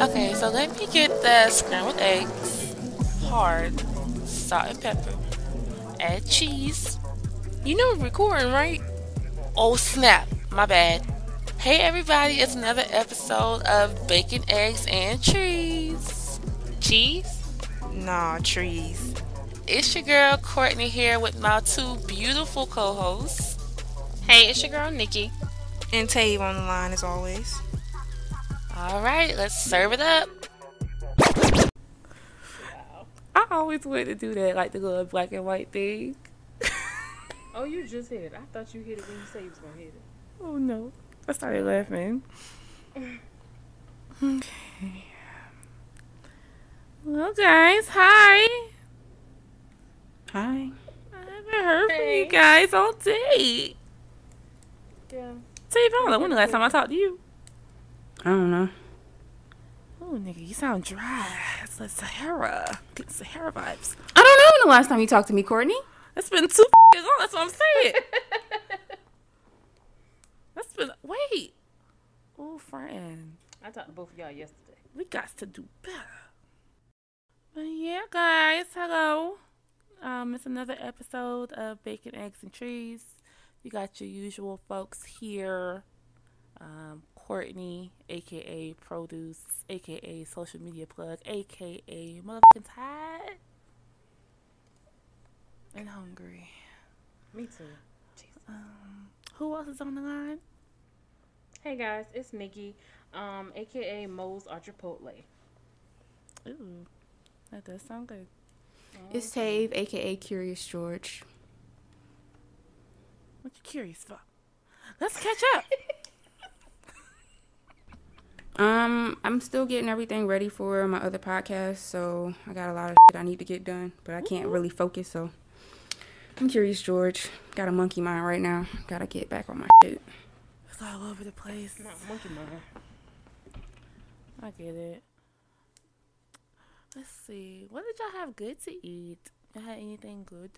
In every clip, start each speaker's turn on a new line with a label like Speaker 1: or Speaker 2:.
Speaker 1: Okay, so let me get the scrambled eggs, hard, salt and pepper, add cheese. You know we're recording, right? Oh snap, my bad. Hey everybody, it's another episode of Bacon, Eggs, and Trees. Cheese?
Speaker 2: Nah, trees.
Speaker 1: It's your girl Courtney here with my two beautiful co-hosts.
Speaker 3: Hey, it's your girl Nikki.
Speaker 2: And Tave on the line as always.
Speaker 1: All right, let's serve it up. I always wanted to do that, like the little black and white thing.
Speaker 3: Oh, you just hit it. I thought you hit it when you said you was gonna hit it.
Speaker 1: Oh no, I started laughing. Okay. Well, guys, hi.
Speaker 2: Hi.
Speaker 1: I haven't heard from you guys all day.
Speaker 3: Yeah.
Speaker 1: Tell you, I don't know when the last time I talked to you.
Speaker 2: I don't know.
Speaker 1: Oh, nigga, you sound dry. It's like Sahara. Get Sahara vibes.
Speaker 2: I don't know when the last time you talked to me, Courtney.
Speaker 1: That's been too f***ing long. That's what I'm saying. That's been. Wait. Oh, friend.
Speaker 3: I talked to both of y'all yesterday.
Speaker 1: We got to do better. But yeah, guys, hello. Um, it's another episode of Bacon, Eggs, and Trees. You got your usual folks here. Um, Courtney, aka Produce, aka Social Media Plug, aka Motherfucking Tired and Hungry.
Speaker 3: Me too. Jesus.
Speaker 1: Um, who else is on the line?
Speaker 3: Hey guys, it's Nikki, um, aka Moe's or Chipotle.
Speaker 1: Ooh, that does sound good.
Speaker 2: It's Tave, aka Curious George.
Speaker 1: What you curious for? Let's catch up.
Speaker 2: Um, I'm still getting everything ready for my other podcast, so I got a lot of shit I need to get done, but I can't really focus, so I'm Curious George. Got a monkey mind right now. Gotta get back on my shit.
Speaker 1: It's all over the place.
Speaker 3: Not monkey mind.
Speaker 1: I get it. Let's see. What did y'all have good to eat? Y'all had anything good?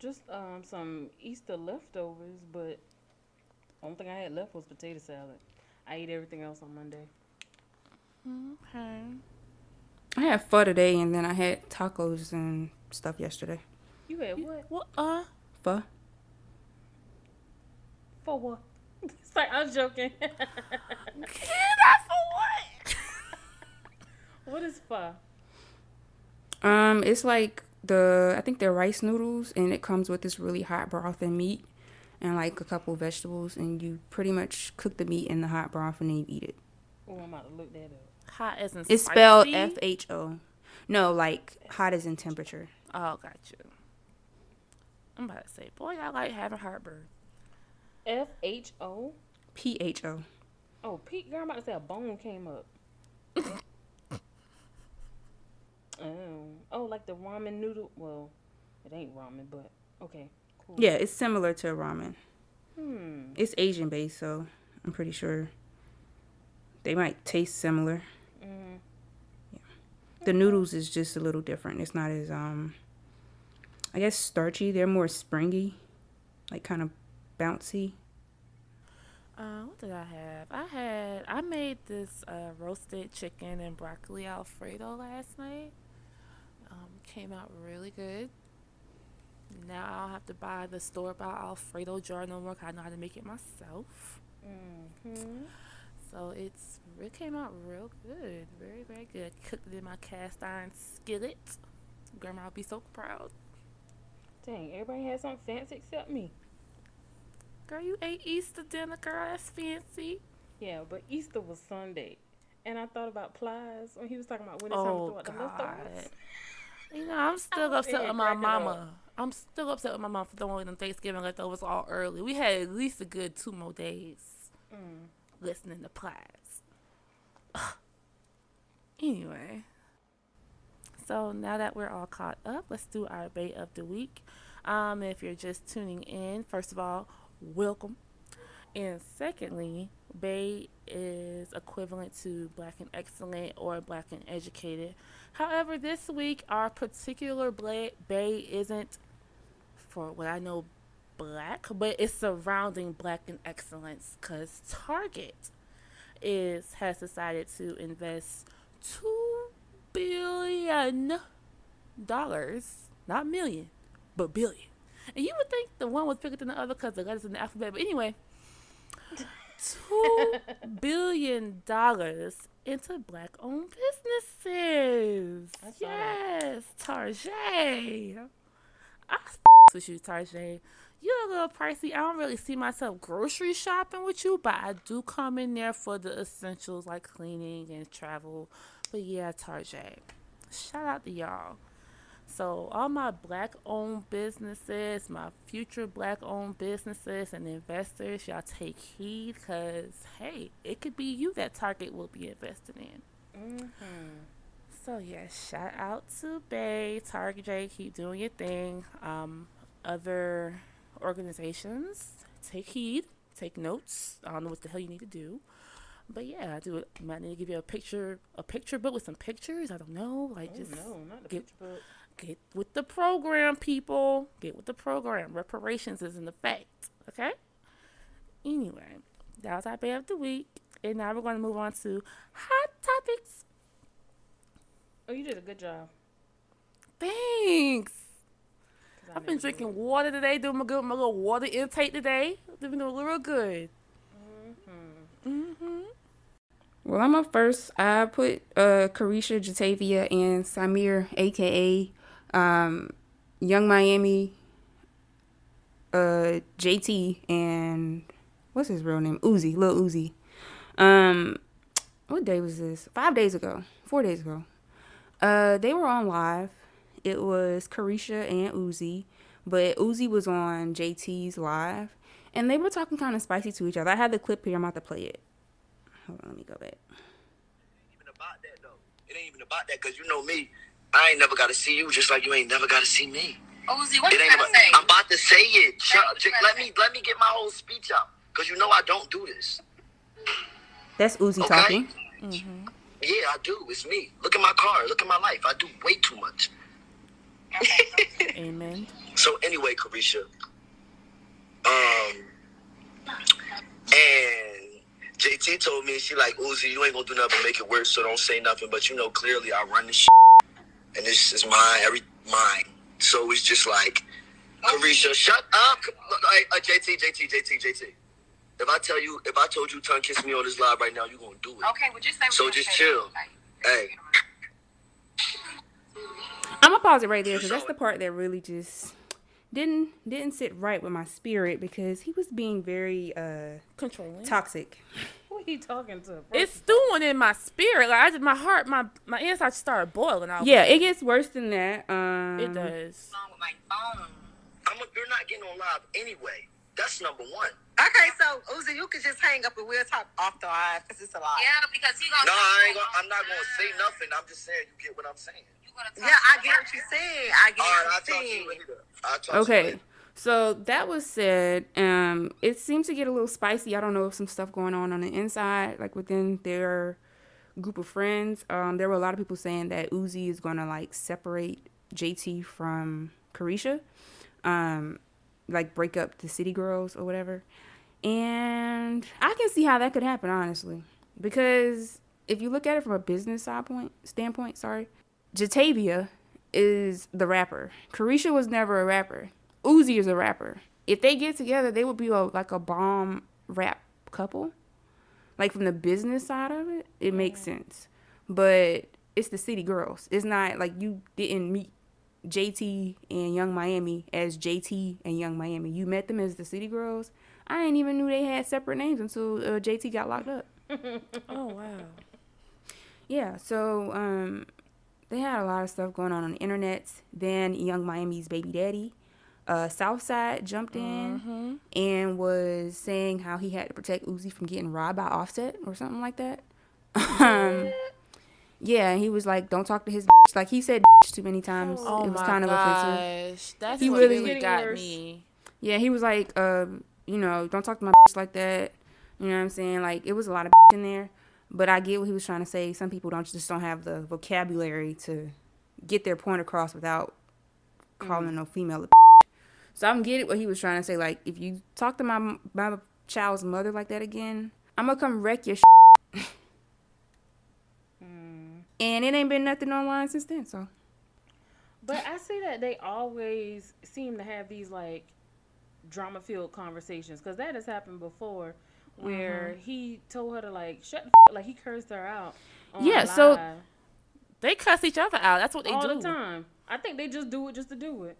Speaker 3: Just um some Easter leftovers, but only thing I had left was potato salad. I ate everything else on Monday.
Speaker 1: Okay.
Speaker 2: I had pho today, and then I had tacos and stuff yesterday.
Speaker 3: You had what?
Speaker 1: What? Uh.
Speaker 2: Pho?
Speaker 3: For what? It's like I'm joking.
Speaker 1: That's for what?
Speaker 3: what is pho?
Speaker 2: Um, it's like the I think they're rice noodles, and it comes with this really hot broth and meat, and like a couple vegetables, and you pretty much cook the meat in the hot broth, and then you eat it.
Speaker 3: Oh, I'm about to look that up.
Speaker 1: Hot as in
Speaker 2: It's spelled? F H O. No, like hot as in temperature.
Speaker 1: Oh, got you. I'm about to say, boy, I like having heartburn.
Speaker 3: F H O.
Speaker 2: P H O.
Speaker 3: Oh, Pete, girl, I'm about to say a bone came up. oh, oh, like the ramen noodle. Well, it ain't ramen, but okay, cool.
Speaker 2: Yeah, it's similar to ramen.
Speaker 3: Hmm.
Speaker 2: It's Asian based, so I'm pretty sure they might taste similar.
Speaker 3: Mm.
Speaker 2: The noodles is just a little different. It's not as um I guess starchy. They're more springy, like kind of bouncy.
Speaker 1: Uh, what did I have? I had I made this uh, roasted chicken and broccoli alfredo last night. Um, came out really good. Now I don't have to buy the store bought alfredo jar no more. 'cause I know how to make it myself.
Speaker 3: Mm-hmm.
Speaker 1: So it's it came out real good, very very good. Cooked it in my cast iron skillet. Grandma would be so proud.
Speaker 3: Dang, everybody had something fancy except me.
Speaker 1: Girl, you ate Easter dinner, girl. That's fancy.
Speaker 3: Yeah, but Easter was Sunday. And I thought about Plies when he was talking about when it's time to
Speaker 1: Oh
Speaker 3: throw out the leftovers.
Speaker 1: You know, I'm still upset with my
Speaker 3: mama. up.
Speaker 1: I'm still upset with my mom for throwing them Thanksgiving leftovers all early. We had at least a good two more days
Speaker 3: Mm.
Speaker 1: listening to plies. anyway, so now that we're all caught up, let's do our bait of the week. Um, if you're just tuning in, first of all, welcome. And secondly, Bay is equivalent to Black and Excellent or Black and Educated. However, this week our particular Bay isn't, for what I know, black, but it's surrounding Black and Excellence because Target is has decided to invest two billion dollars, not million, but billion. And you would think the one was bigger than the other because the letters in the alphabet. But anyway, two billion dollars into black-owned businesses.
Speaker 3: I saw that.
Speaker 1: yes, Tarjay. I f- with you, Tarjay. You're a little pricey. I don't really see myself grocery shopping with you, but I do come in there for the essentials like cleaning and travel. But yeah, Tarjay. Shout out to y'all. So, all my black owned businesses, my future black owned businesses and investors, y'all take heed because, hey, it could be you that Target will be investing in.
Speaker 3: Mm-hmm.
Speaker 1: So, yeah, shout out to Bay, Target J, keep doing your thing. Um, other organizations, take heed, take notes. I don't know what the hell you need to do. But yeah, I do it. Might need to give you a picture, a picture book with some pictures. I don't know, like
Speaker 3: Oh
Speaker 1: just
Speaker 3: no, not the
Speaker 1: get-
Speaker 3: picture book.
Speaker 1: Get with the program, people. Get with the program. Reparations is in effect. Okay? Anyway, that was our Bay of the Week. And now we're going to move on to Hot Topics.
Speaker 3: Oh, you did a good job.
Speaker 1: Thanks. I've been drinking water today, doing my, good, my little water intake today. Doing a little good.
Speaker 3: Mhm.
Speaker 1: Mm-hmm.
Speaker 2: Well, I'm up first. I put uh Caresha Jatavia and Symere, aka um, Young Miami, uh JT and what's his real name? Uzi, Lil Uzi. Um, what day was this? Five days ago, four days ago. Uh, they were on live. It was Caresha and Uzi, but Uzi was on JT's live, and they were talking kind of spicy to each other. I had the clip here. I'm about to play it. Hold on, let me go back.
Speaker 4: It ain't even about that though. It ain't even about that because you know me. I ain't never got to see you just like you ain't never got to see me.
Speaker 5: Uzi, what
Speaker 4: It
Speaker 5: you
Speaker 4: ain't about,
Speaker 5: say?
Speaker 4: I'm about to say it. Shut,
Speaker 5: what you
Speaker 4: just
Speaker 5: gotta
Speaker 4: let me let me get my whole speech out because you know I don't do this.
Speaker 2: That's Uzi
Speaker 4: Okay.
Speaker 2: talking. Mm-hmm.
Speaker 4: Yeah, I do. It's me. Look at my car. Look at my life. I do way too much.
Speaker 1: Amen.
Speaker 4: So anyway, Caresha, um, and JT told me she like Uzi, you ain't gonna do nothing but make it worse, so don't say nothing. But you know, clearly I run this, shit, and this is mine, every mine. So it's just like, Caresha, shut up. Hey, uh, JT, JT, JT, JT. If I tell you, if I told you, tongue kiss me on this live right now, you gonna do it.
Speaker 5: Okay, well just say
Speaker 4: So just chill.
Speaker 5: Like,
Speaker 4: Hey.
Speaker 2: I'm gonna pause it right there because that's the part that really just didn't didn't sit right with my spirit because he was being very uh
Speaker 1: Controlling.
Speaker 2: toxic.
Speaker 3: Who he talking to?
Speaker 1: It's stewing in my spirit. Like I just, my heart, my my insides started boiling. I
Speaker 2: Yeah, it gets worse than that. Um,
Speaker 1: it does.
Speaker 5: with my phone.
Speaker 4: I'm a, you're not getting on live anyway. That's number one.
Speaker 6: Okay, so Uzi, you can just hang up and we'll talk off the live because it's a lot.
Speaker 5: Yeah, because he gonna.
Speaker 4: No, I ain't gonna, I'm not gonna say nothing. I'm just saying you get what I'm saying.
Speaker 5: You gonna talk
Speaker 6: Yeah, I get what you're saying. I get
Speaker 4: All right,
Speaker 6: what you're
Speaker 4: you
Speaker 6: saying.
Speaker 4: later. I'll talk to you
Speaker 2: Okay,
Speaker 4: later.
Speaker 2: so that was said. Um, it seems to get a little spicy. I don't know if some stuff going on on the inside, like within their group of friends. Um, there were a lot of people saying that Uzi is gonna like separate JT from Caresha, um, like break up the City Girls or whatever. And I can see how that could happen, honestly, because if you look at it from a business side point standpoint, sorry, Jatavia is the rapper. Caresha was never a rapper. Uzi is a rapper. If they get together, they would be a, like a bomb rap couple. Like from the business side of it, it makes sense. But it's the city girls. It's not like you didn't meet JT and Young Miami as JT and Young Miami. You met them as the city girls. I didn't even knew they had separate names until uh, JT got locked up.
Speaker 1: Oh wow.
Speaker 2: Yeah, so um, they had a lot of stuff going on on the internet. Then Young Miami's baby daddy, uh, Southside, jumped in and was saying how he had to protect Uzi from getting robbed by Offset or something like that. um, yeah, he was like, "Don't talk to his." bitch." Like he said bitch too many times.
Speaker 1: Oh
Speaker 2: it was
Speaker 1: my
Speaker 2: kind of offensive.
Speaker 1: gosh. That's
Speaker 2: He
Speaker 1: what
Speaker 2: really-
Speaker 1: really got
Speaker 3: worse.
Speaker 1: me.
Speaker 2: Yeah, he was like, um, you know, don't talk to my bitch like that. You know what I'm saying? Like it was a lot of in there, but I get what he was trying to say. Some people don't just don't have the vocabulary to get their point across without calling mm-hmm. no female a So I'm getting what he was trying to say. Like if you talk to my my child's mother like that again, I'm gonna come wreck your. Mm. and it ain't been nothing online since then. So
Speaker 3: But I see that they always seem to have these like drama filled conversations because that has happened before where
Speaker 2: Mm-hmm.
Speaker 3: he told her to like shut the f-, like he cursed her out. On
Speaker 2: Yeah, so-
Speaker 3: live
Speaker 1: They cuss each other out. That's what they
Speaker 3: all
Speaker 1: do.
Speaker 3: All the time. I think they just do it just to do it.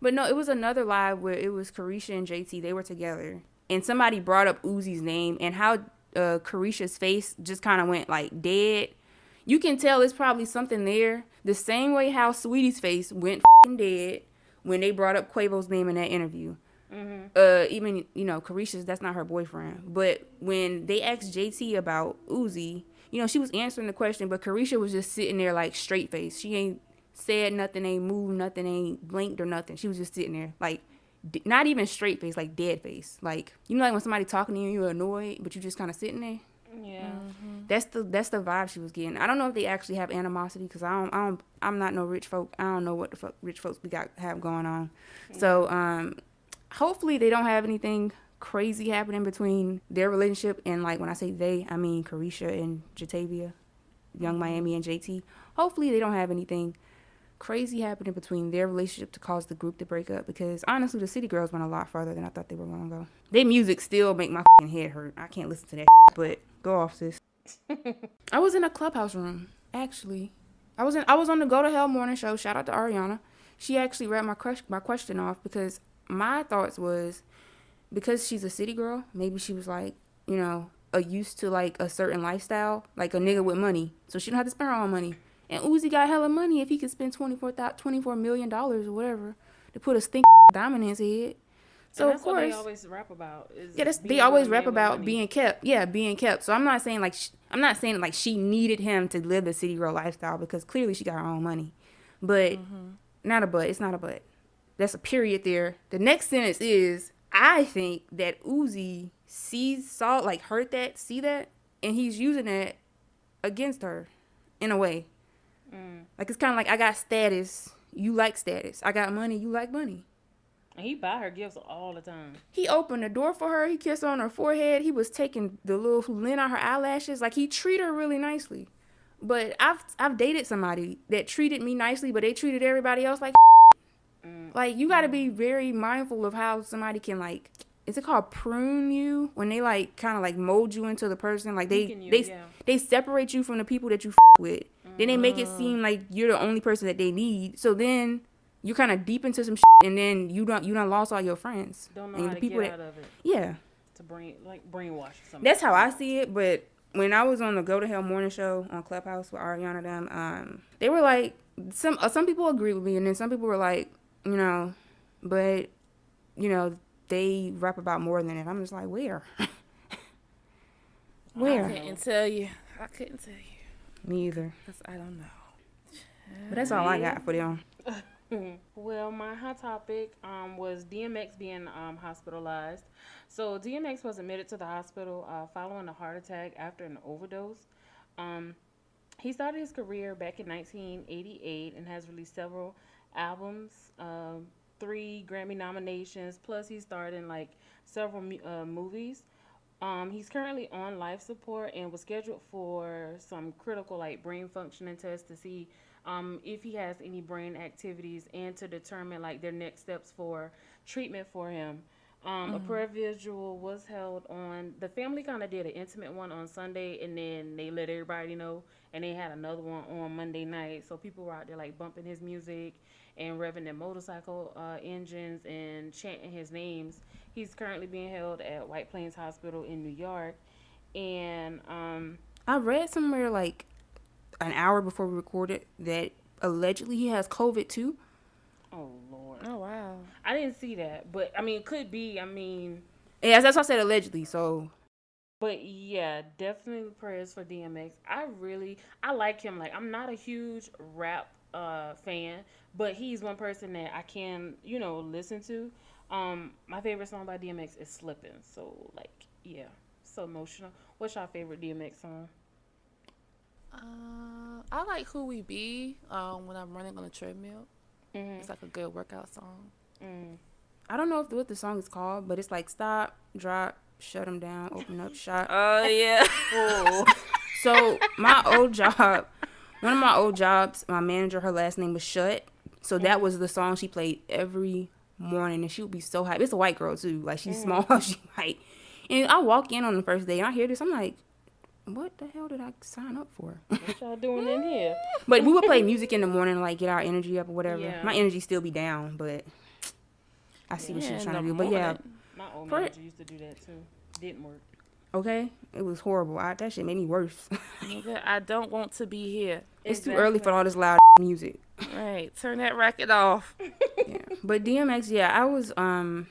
Speaker 2: But no, it was another live where it was Caresha and JT. They were together, and somebody brought up Uzi's name and how uh, Caresha's face just kind of went like dead. You can tell it's probably something there. The same way how Saweetie's face went dead when they brought up Quavo's name in that interview. Uh, even you know Caresha's that's not her boyfriend, but when they asked JT about Uzi, you know she was answering the question, but Caresha was just sitting there like straight face. She ain't said nothing, ain't moved nothing, ain't blinked or nothing. She was just sitting there like d- not even straight face, like dead face. Like you know, like when somebody talking to you, you're annoyed, but you just kind of sitting there.
Speaker 3: Yeah.
Speaker 2: That's the that's the vibe she was getting. I don't know if they actually have animosity because I don't I don't I'm not no rich folk. I don't know what the fuck rich folks we got have going on. So um, hopefully they don't have anything crazy happening between their relationship and like when I say they, I mean Caresha and Jatavia, Young mm-hmm. Miami and JT. Hopefully they don't have anything crazy happening between their relationship to cause the group to break up because honestly the city girls went a lot farther than I thought they were gonna go. Their music still make my fing head hurt. I can't listen to that but go off sis. I was in a clubhouse room, actually. I was in I was on the Go to Hell morning show. Shout out to Ariana. She actually read my question my question off because my thoughts was because she's a city girl, maybe she was like, you know, a used to like a certain lifestyle, like a nigga with money. So she don't have to spend her own money. And Uzi got hella money if he could spend 24 $24 million or whatever to put a stink diamond in his head. So of
Speaker 3: what they
Speaker 2: course,
Speaker 3: always rap about.
Speaker 2: Yeah, that's, they always rap about being kept. Yeah, being kept. So I'm not saying like sh- I'm not saying like she needed him to live the city girl lifestyle because clearly she got her own money. But mm-hmm. not a but. It's not a but. That's a period there. The next sentence is I think that Uzi sees saw like heard that, see that, and he's using that against her in a way. Mm. Like it's kind of like I got status, you like status. I got money, you like money.
Speaker 3: And he buy her gifts all the time.
Speaker 2: He opened the door for her. He kissed on her forehead. He was taking the little lint out her eyelashes. Like he treated her really nicely. But I've I've dated somebody that treated me nicely, but they treated everybody else like. Like you got to be very mindful of how somebody can like. Is it called prune you when they like kind of like mold you into the person? Like they
Speaker 3: you,
Speaker 2: they
Speaker 3: yeah.
Speaker 2: they separate you from the people that you with. Then they make it seem like you're the only person that they need. So then you're kind of deep into some shit, and then you don't you don't lost all your friends.
Speaker 3: Don't know
Speaker 2: and
Speaker 3: how
Speaker 2: the
Speaker 3: to get out of it.
Speaker 2: yeah,
Speaker 3: To brain like brainwash something.
Speaker 2: that's how I see it. But when I was on the Go to Hell morning show on Clubhouse with Ariana them, um, they were like some uh, some people agree with me, and then some people were like, you know, but you know they rap about more than it. I'm just like, where, where?
Speaker 1: I
Speaker 2: where?
Speaker 1: couldn't tell you. I couldn't tell you.
Speaker 2: Me either.
Speaker 1: Cause I don't know.
Speaker 2: But that's all I got for them.
Speaker 3: Well, my hot topic um, was DMX being um, hospitalized. So DMX was admitted to the hospital uh, following a heart attack after an overdose. Um, he started his career back in 1988 and has released several albums, um, three Grammy nominations, plus he starred in like several uh, movies. Um, he's currently on life support and was scheduled for some critical like brain functioning tests to see um, if he has any brain activities and to determine like their next steps for treatment for him. Um, A prayer vigil was held on. The family kind of did an intimate one on Sunday, and then they let everybody know, and they had another one on Monday night. So people were out there like bumping his music and revving their motorcycle uh, engines and chanting his names. He's currently being held at White Plains Hospital in New York, and um,
Speaker 2: I read somewhere like an hour before we recorded that allegedly he has COVID too.
Speaker 3: oh. I didn't see that, but I mean, it could be. I mean,
Speaker 2: Yeah, that's what I said allegedly. So
Speaker 3: But yeah, definitely prayers for DMX. I really I like him. Like I'm not a huge rap uh fan, but he's one person that I can, you know, listen to. Um my favorite song by DMX is Slippin'. So like, yeah. So emotional. What's your favorite DMX song?
Speaker 1: Uh, I like Who We Be. Um, when I'm running on the treadmill,
Speaker 3: Mm-hmm.
Speaker 1: it's like a good workout song.
Speaker 3: Mm.
Speaker 2: I don't know if what the song is called, but it's like stop, drop, shut them down, open up shop.
Speaker 1: Oh yeah.
Speaker 2: So my old job, one of my old jobs, my manager, her last name was Shut. So that was the song she played every morning, and she would be so hyped. It's a white girl too, like she's small, she white. And I walk in on the first day, and I hear this, I'm like, what the hell did I sign up for?
Speaker 3: What y'all doing in here?
Speaker 2: but we would play music in the morning, like get our energy up or whatever.
Speaker 3: Yeah.
Speaker 2: My energy still be down, but I see what she's trying to do. But yeah.
Speaker 3: My old
Speaker 2: For-
Speaker 3: manager used to do that too. Didn't work.
Speaker 2: okay, it was horrible. I, that shit made me worse.
Speaker 1: Nigga, I don't want to be here.
Speaker 2: it's too early for all this loud music.
Speaker 1: Right, turn that record off.
Speaker 2: yeah. But DMX, yeah, I was um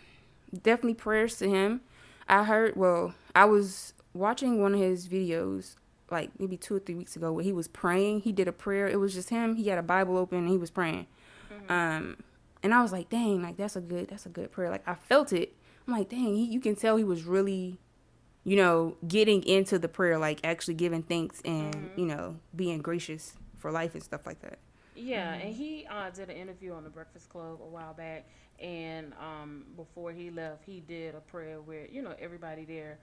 Speaker 2: definitely prayers to him. I heard well, I was watching one of his videos like maybe two or three weeks ago where he was praying. He did a prayer. It was just him. He had a Bible open and he was praying. Um and I was like, dang, like that's a good that's a good prayer. Like I felt it. I'm like, dang, he, you can tell he was really you know, getting into the prayer, like actually giving thanks and, you know, being gracious for life and stuff like that.
Speaker 3: Yeah, and he uh, did an interview on the Breakfast Club a while back, and um, before he left, he did a prayer where you know everybody there,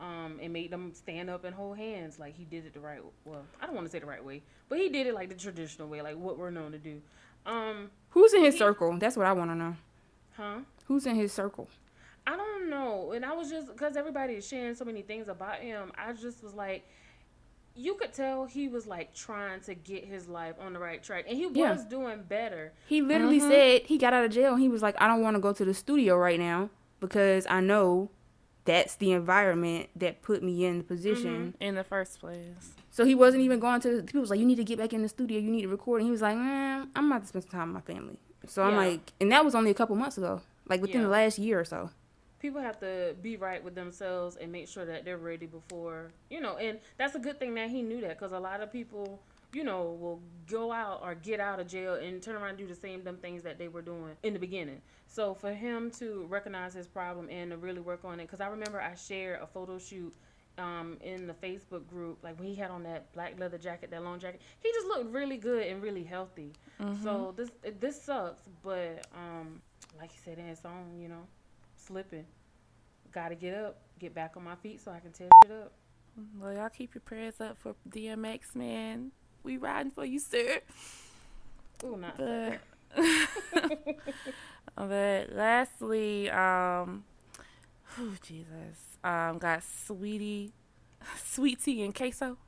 Speaker 3: um, and made them stand up and hold hands like he did it the right. Well, I don't want to say the right way, but he did it like the traditional way, like what we're known to do. Um,
Speaker 2: Who's in his circle? That's what I want to know.
Speaker 3: huh?
Speaker 2: Who's in his circle?
Speaker 3: I don't know. And I was just because everybody is sharing so many things about him. I just was like, you could tell he was like trying to get his life on the right track, and he
Speaker 2: Yeah.
Speaker 3: was doing better.
Speaker 2: He literally said he got out of jail and he was like, I don't want to go to the studio right now because I know that's the environment that put me in the position. Mm-hmm.
Speaker 1: In the first place.
Speaker 2: So he wasn't even going to. People was like, you need to get back in the studio. You need to record. And he was like, man, I'm about to spend some time with my family. So I'm like, and that was only a couple months ago, like within
Speaker 3: Yeah.
Speaker 2: the last year or so.
Speaker 3: people have to be right with themselves and make sure that they're ready before you know and that's a good thing that he knew that because a lot of people you know will go out or get out of jail and turn around and do the same dumb things that they were doing in the beginning so for him to recognize his problem and to really work on it because i remember i shared a photo shoot um, in the Facebook group, like when he had on that black leather jacket, that long jacket, he just looked really good and really healthy. So this this sucks, but um, like he said in his song, you know, slipping. Gotta get up, get back on my feet so I can tear it up.
Speaker 1: Well, y'all keep your prayers up for DMX, man. We riding for you, sir.
Speaker 3: Ooh, not
Speaker 1: But, but lastly, um, oh Jesus, um, got Saweetie, Sweet Tea and Queso,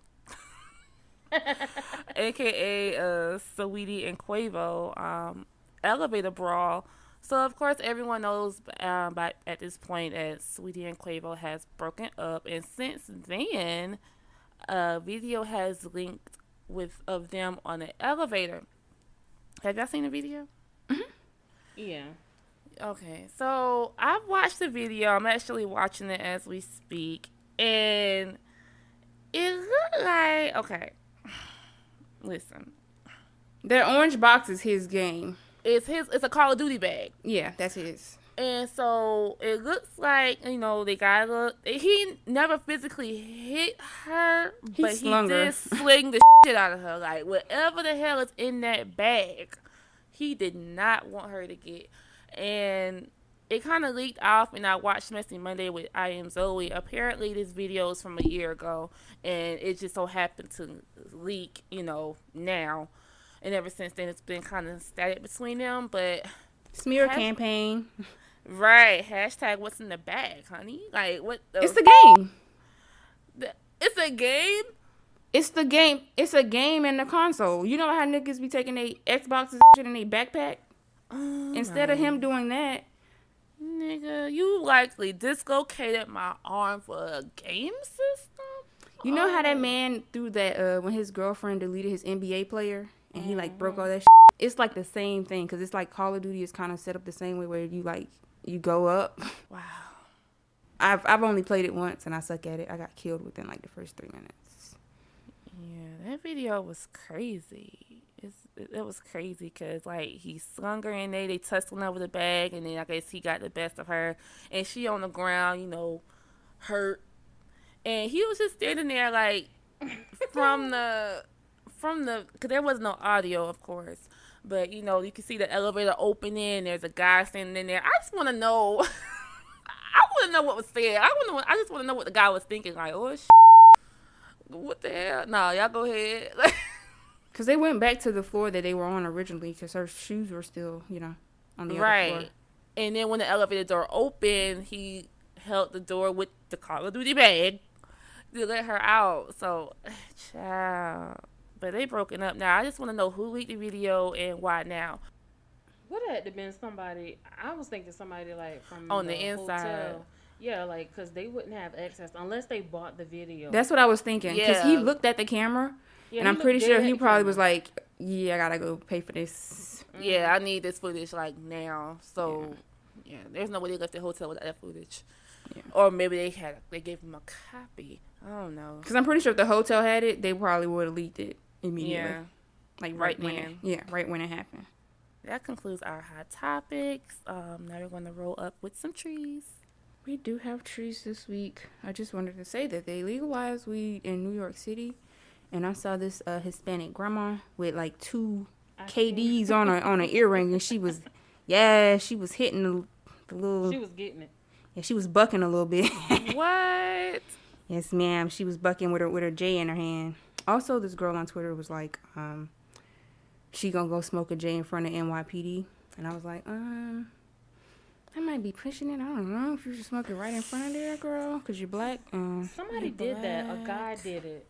Speaker 1: aka uh, Saweetie and Quavo, um, elevator brawl. So of course everyone knows um, by at this point that Saweetie and Quavo has broken up, and since then, a video has linked with of them on the elevator. Have y'all seen the video? Mm-hmm.
Speaker 3: Yeah.
Speaker 1: Okay, so I've watched the video. I'm actually watching it as we speak, and it looked like okay. Listen,
Speaker 2: That orange box is his game.
Speaker 1: it's his. It's a Call of Duty bag,
Speaker 2: Yeah, that's his.
Speaker 1: And so it looks like you know they got a. He never physically hit her,
Speaker 2: He
Speaker 1: but he
Speaker 2: slung her.
Speaker 1: sling the shit out of her. Like whatever the hell is in that bag, he did not want her to get. And it kind of leaked off, and I watched Messy Monday with I Am Zoe. Apparently, this video is from a year ago, and it just so happened to leak, you know, now. And ever since then, it's been kind of static between them. But
Speaker 2: Smear
Speaker 1: Has-
Speaker 2: campaign.
Speaker 1: right, hashtag what's in the bag, honey? Like what? The,
Speaker 2: It's the game.
Speaker 1: the- it's a game.
Speaker 2: It's the game. It's a game in the console. You know how niggas be taking their Xboxes and shit in their backpack? Instead of him doing that,
Speaker 1: Nigga, you likely dislocated my arm for a game system.
Speaker 2: you know how
Speaker 1: Oh.
Speaker 2: that man threw that uh when his girlfriend deleted his NBA player and he like broke all that. Shit? It's like the same thing because it's like Call of Duty is kind of set up the same way where you like you go up.
Speaker 1: Wow.
Speaker 2: I've I've only played it once and I suck at it. I got killed within like the first three minutes.
Speaker 1: Yeah, that video was crazy. It's, it, it was crazy because like he slung her in there, they tussled over the bag, and then I guess he got the best of her, and she on the ground, you know, hurt, and he was just standing there like from the from the because there was no audio, of course, but you know you can see the elevator opening. There's a guy standing in there. I just want to know. I want to know what was said. I want to. I just want to know what the guy was thinking. Like, oh, sh- what the hell? Nah, y'all go ahead.
Speaker 2: Cause they went back to the floor that they were on originally, cause her shoes were still, you know, on the other
Speaker 1: right.
Speaker 2: floor.
Speaker 1: And then when the elevator door opened, he held the door with the Call of Duty bag to let her out. So, child. But they broken up now. I just want to know who leaked the video and why now.
Speaker 3: Would have to been somebody. I was thinking somebody like from
Speaker 1: On the inside.
Speaker 3: hotel. Yeah, like because they wouldn't have access unless they bought the video.
Speaker 2: That's what I was thinking. Cause he looked at the camera,
Speaker 3: Yeah,
Speaker 2: and I'm pretty sure he probably
Speaker 3: camera.
Speaker 2: was like, "Yeah, I gotta go pay for this."
Speaker 1: Yeah, I need this footage like now. So, yeah, there's no way they left the hotel without that footage.
Speaker 2: Yeah.
Speaker 1: Or maybe they had they gave him a copy. I don't know.
Speaker 2: Cause I'm pretty sure if the hotel had it, they probably would have leaked it immediately.
Speaker 1: Yeah.
Speaker 2: Like right,
Speaker 1: Right
Speaker 2: when it, yeah, right when it happened.
Speaker 1: That concludes our hot topics. Um, now we're going to roll up with some trees.
Speaker 2: We do have trees this week. I just wanted to say that they legalized weed in New York City, and I saw this uh, Hispanic grandma with like two
Speaker 3: I
Speaker 2: KDs on her on her earring, and she was, yeah, she was hitting the, the little,
Speaker 3: She was getting it.
Speaker 2: yeah, she was bucking a little bit.
Speaker 1: what?
Speaker 2: yes, ma'am, she was bucking with her with her J in her hand. Also, this girl on Twitter was like, um, she gonna go smoke a J in front of NYPD, and I was like, um. I might be pushing it. I don't know if you should smoke it right in front of there, girl, because you're black. Um,
Speaker 3: Somebody
Speaker 1: You
Speaker 3: did that. A guy did it.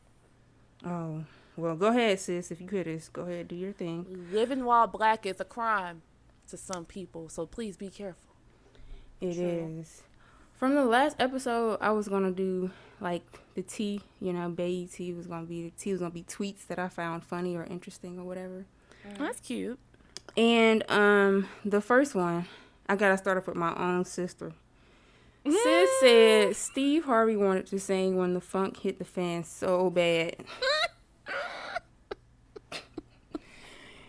Speaker 2: Oh, well, go ahead, sis. If you could, just go ahead, do your thing.
Speaker 1: Living while black is a crime to some people, so please be careful.
Speaker 2: It
Speaker 3: True.
Speaker 2: is. From the last episode, I was gonna do like the T, you know, Bay T was gonna be the T was gonna be tweets that I found funny or interesting or whatever.
Speaker 1: That's cute.
Speaker 2: And um, the first one, I gotta start off with my own sister. Sis said Steve Harvey wanted to sing when the funk hit the fan so bad.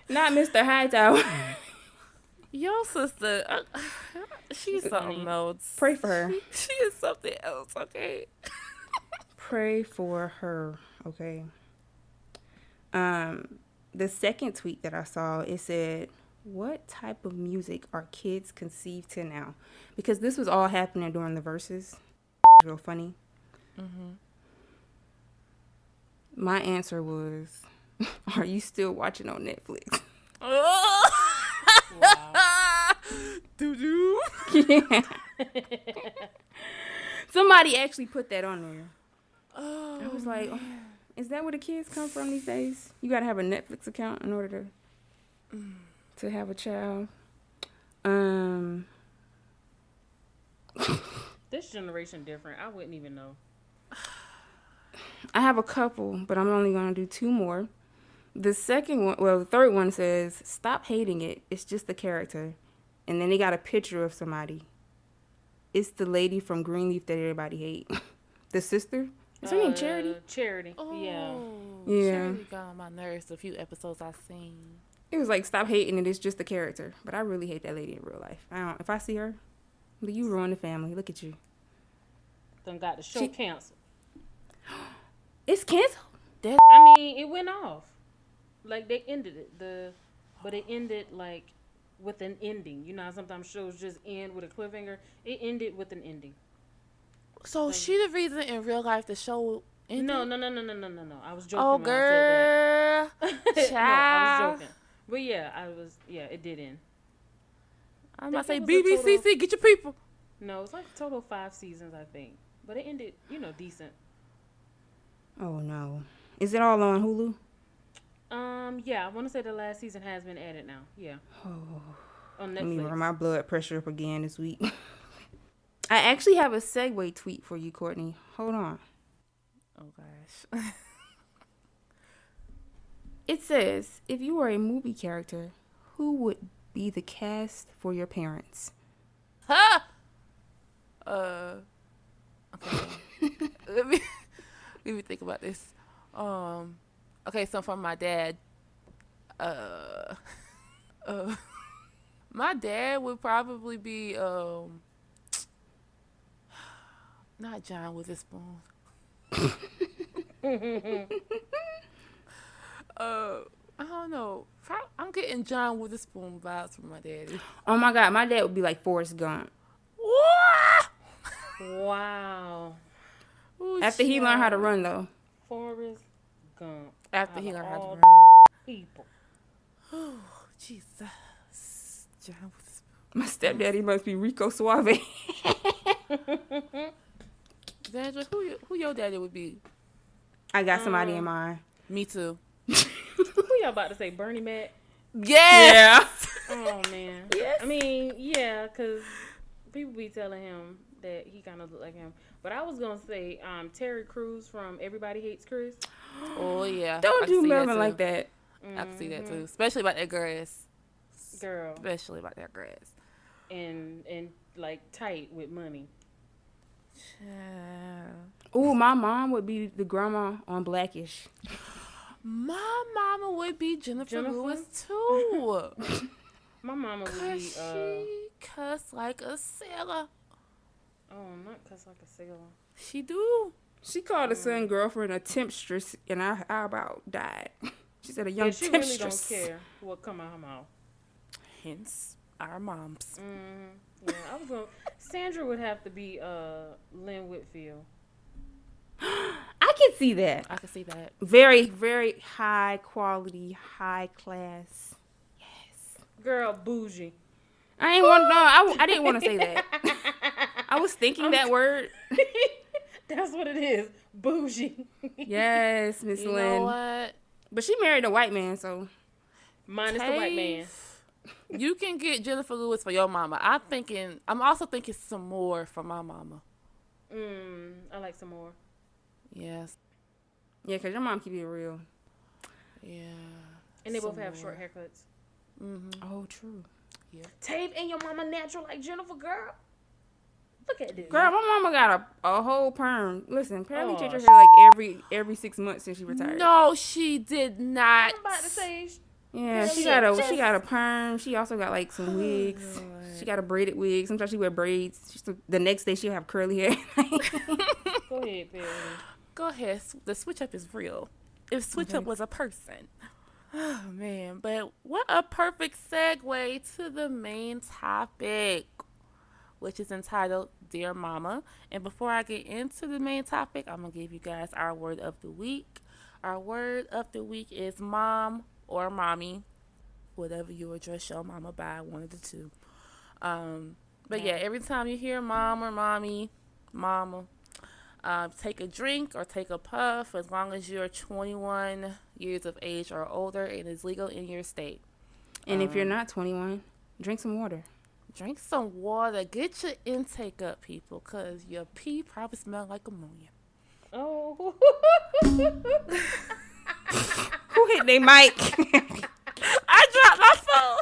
Speaker 2: Not Mr. Hightower.
Speaker 1: Your sister, uh, she's something else.
Speaker 2: Pray for her.
Speaker 1: She is something else, okay?
Speaker 2: Pray for her okay? Um the second tweet that i saw it said what type of music are kids conceived to now? Because this was all happening during the verses. Real funny. My answer was are you still watching on netflix?
Speaker 1: Doo doo.
Speaker 2: yeah. Somebody actually put that on there
Speaker 1: Oh,
Speaker 2: I was like, oh, is that where the kids come from these days? You gotta have a Netflix account in order to to have a child. Um,
Speaker 3: This generation different. I wouldn't even know.
Speaker 2: I have a couple, but I'm only gonna do two more. The second one, well, the third one says, "Stop hating it. It's just the character," and then they got a picture of somebody. It's the lady from Greenleaf that everybody hate. the sister. Is her name Charity?
Speaker 3: Uh, Charity.
Speaker 1: Oh,
Speaker 2: Yeah. Yeah.
Speaker 1: Charity got on my nerves. a few episodes I've seen.
Speaker 2: It was like, "Stop hating it. It's just the character." But I really hate that lady in real life. I don't. If I see her, but you ruin the family. Look at you.
Speaker 3: Done got the show
Speaker 2: She-
Speaker 3: canceled.
Speaker 2: It's canceled.
Speaker 3: I mean, it went off. Like they ended it. The but it ended like with an ending. You know how sometimes shows just end with a cliffhanger? It ended with an ending.
Speaker 1: So she the reason in real life the show ended?
Speaker 3: No, no, no, no, no, no, no, no. I was joking.
Speaker 1: Oh,
Speaker 3: when I said
Speaker 1: girl.
Speaker 3: that. no, I was joking. But yeah, I was. Yeah, it did end.
Speaker 1: I'm about to say
Speaker 3: Think it was a total-
Speaker 1: BBCC, get your people.
Speaker 3: No, it's like total five seasons, I think. But it ended, you know, decent.
Speaker 2: Oh no. Is it all on Hulu?
Speaker 3: Um, yeah, I want to say the last season has been added now. Yeah,
Speaker 2: Oh.
Speaker 3: on
Speaker 2: Let me
Speaker 3: Netflix.
Speaker 2: run my blood pressure up again this week. I actually have a segue tweet for you, Courtney. Hold on.
Speaker 1: Oh gosh.
Speaker 2: It says, if you were a movie character, who would be the cast for your parents?
Speaker 1: ha! Uh. Okay. let me let me think about this. Um. Okay, so for my dad. Uh. Uh. My dad would probably be um. Not John Witherspoon. uh, I don't know. I'm getting John Witherspoon vibes from my daddy.
Speaker 2: Oh my god, my dad would be like Forrest Gump.
Speaker 3: Wow,
Speaker 1: Ooh,
Speaker 2: After he learned how to run though.
Speaker 3: Forrest Gump.
Speaker 1: After he learned how to run.
Speaker 3: people.
Speaker 1: Jesus. John with-
Speaker 2: My stepdaddy must be Rico Suave.
Speaker 1: Sandra, who you, who your daddy would be?
Speaker 2: I got somebody in mind.
Speaker 1: Me too.
Speaker 3: Who y'all about to say? Bernie Mac?
Speaker 1: Yeah.
Speaker 3: Oh man.
Speaker 2: Yes.
Speaker 3: I mean, yeah, cause people be telling him that he kind of look like him. But I was gonna say um, Terry Crews from Everybody Hates Chris.
Speaker 1: Oh yeah.
Speaker 2: Don't
Speaker 1: can
Speaker 2: do
Speaker 1: see
Speaker 2: Melvin like that.
Speaker 1: I can see that too, especially about that grass.
Speaker 3: Girl,
Speaker 1: Especially about that grass.
Speaker 3: and and like tight with money.
Speaker 1: Yeah.
Speaker 2: Ooh, my mom would be the grandma on Blackish.
Speaker 1: My mama would be Jennifer,
Speaker 3: Jennifer?
Speaker 1: Lewis too.
Speaker 3: My mama would be uh
Speaker 1: she cuss like a sailor.
Speaker 3: oh not cuss like a sailor.
Speaker 1: She do.
Speaker 2: She called her son girlfriend a temptress, and I, I about died. She said a young
Speaker 3: Yeah, she really don't care what come out her mouth.
Speaker 1: Hence our moms.
Speaker 3: Mm, yeah, I was gonna. Sandra would have to be uh Lynn Whitfield.
Speaker 2: I can see that.
Speaker 1: I can see that.
Speaker 2: Very, very high quality, high class. Yes.
Speaker 3: Girl, bougie.
Speaker 2: I ain't want no. I, I didn't want to say that. I was thinking that word.
Speaker 3: That's what it is. Bougie.
Speaker 2: Yes, Miss
Speaker 1: You
Speaker 2: Lynn.
Speaker 1: know what?
Speaker 2: But she married a white man, so
Speaker 3: Minus the white man.
Speaker 1: You can get Jennifer Lewis for your mama. I'm thinking. I'm also thinking some more for my mama.
Speaker 3: Mm, I like some more.
Speaker 1: Yes.
Speaker 2: yeah, cause your mom keep it real.
Speaker 1: Yeah.
Speaker 3: And they both
Speaker 1: Some
Speaker 3: have short haircuts.
Speaker 2: Oh, true. Yeah.
Speaker 3: Tave and your mama natural like Jennifer, girl. Look at this.
Speaker 2: Girl, my mama got a, a whole perm. Listen, apparently
Speaker 3: Aw,
Speaker 2: changed her hair like every every six months since she retired.
Speaker 1: No, she did not.
Speaker 3: I'm about to say,
Speaker 2: Yeah, she got a
Speaker 3: just-
Speaker 2: she got a perm. She also got like some oh, wigs. She got a braided wig. Sometimes she wear braids. She the next day she'll have curly hair.
Speaker 3: go ahead, Perry.
Speaker 1: Go ahead. The switch up is real. If switch up was a person. Oh man, but what a perfect segue to the main topic, which is entitled Dear Mama. And before I get into the main topic, I'm gonna give you guys our word of the week. Our word of the week is mom or mommy, whatever you address your mama by, one of the two. Um, but yeah, every time you hear mom or mommy, mama, um, take a drink or take a puff as long as you're 21 years of age or older and is legal in your state.
Speaker 2: and if you're not 21, drink some water.
Speaker 1: Drink some water. Get your intake up, people, because your pee probably smells like ammonia.
Speaker 3: Oh.
Speaker 2: Who hit they mic?
Speaker 1: I dropped my phone.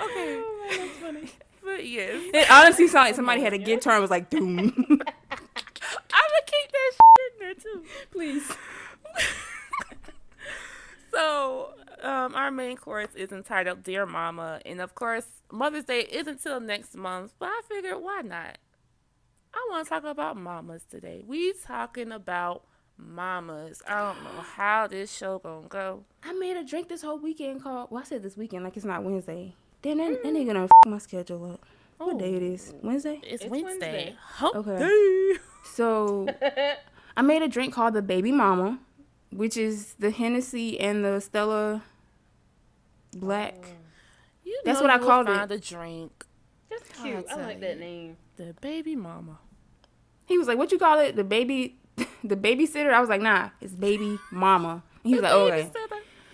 Speaker 1: okay.
Speaker 3: Oh, man, that's funny.
Speaker 1: But yes.
Speaker 2: it honestly sounded like somebody had a guitar and was like, doom.
Speaker 1: I'm going to keep that shit in there, too.
Speaker 2: Please.
Speaker 1: So, um, our main course is entitled Dear Mama. And of course, Mother's Day isn't till next month, but I figured why not? I want to talk about mamas today. We talking about mamas. I don't know how this show gonna go.
Speaker 2: I made a drink this whole weekend called, well, I said this weekend like it's not Wednesday. Then that, that nigga done f- my schedule up. What day it is? Oh. Wednesday?
Speaker 1: It's,
Speaker 3: It's
Speaker 1: Wednesday.
Speaker 3: Wednesday.
Speaker 2: Okay.
Speaker 1: day.
Speaker 2: So I made a drink called the Baby Mama, which is the Hennessy and the Stella Black. Oh.
Speaker 1: You
Speaker 2: That's what I
Speaker 1: you will
Speaker 2: called it.
Speaker 1: The drink.
Speaker 3: That's cute. I
Speaker 1: tell
Speaker 3: like that name.
Speaker 1: The baby mama.
Speaker 2: He was like, "What you call it? The baby, the babysitter?" I was like, "Nah, it's Baby Mama." And he was like, "Oh, "Okay."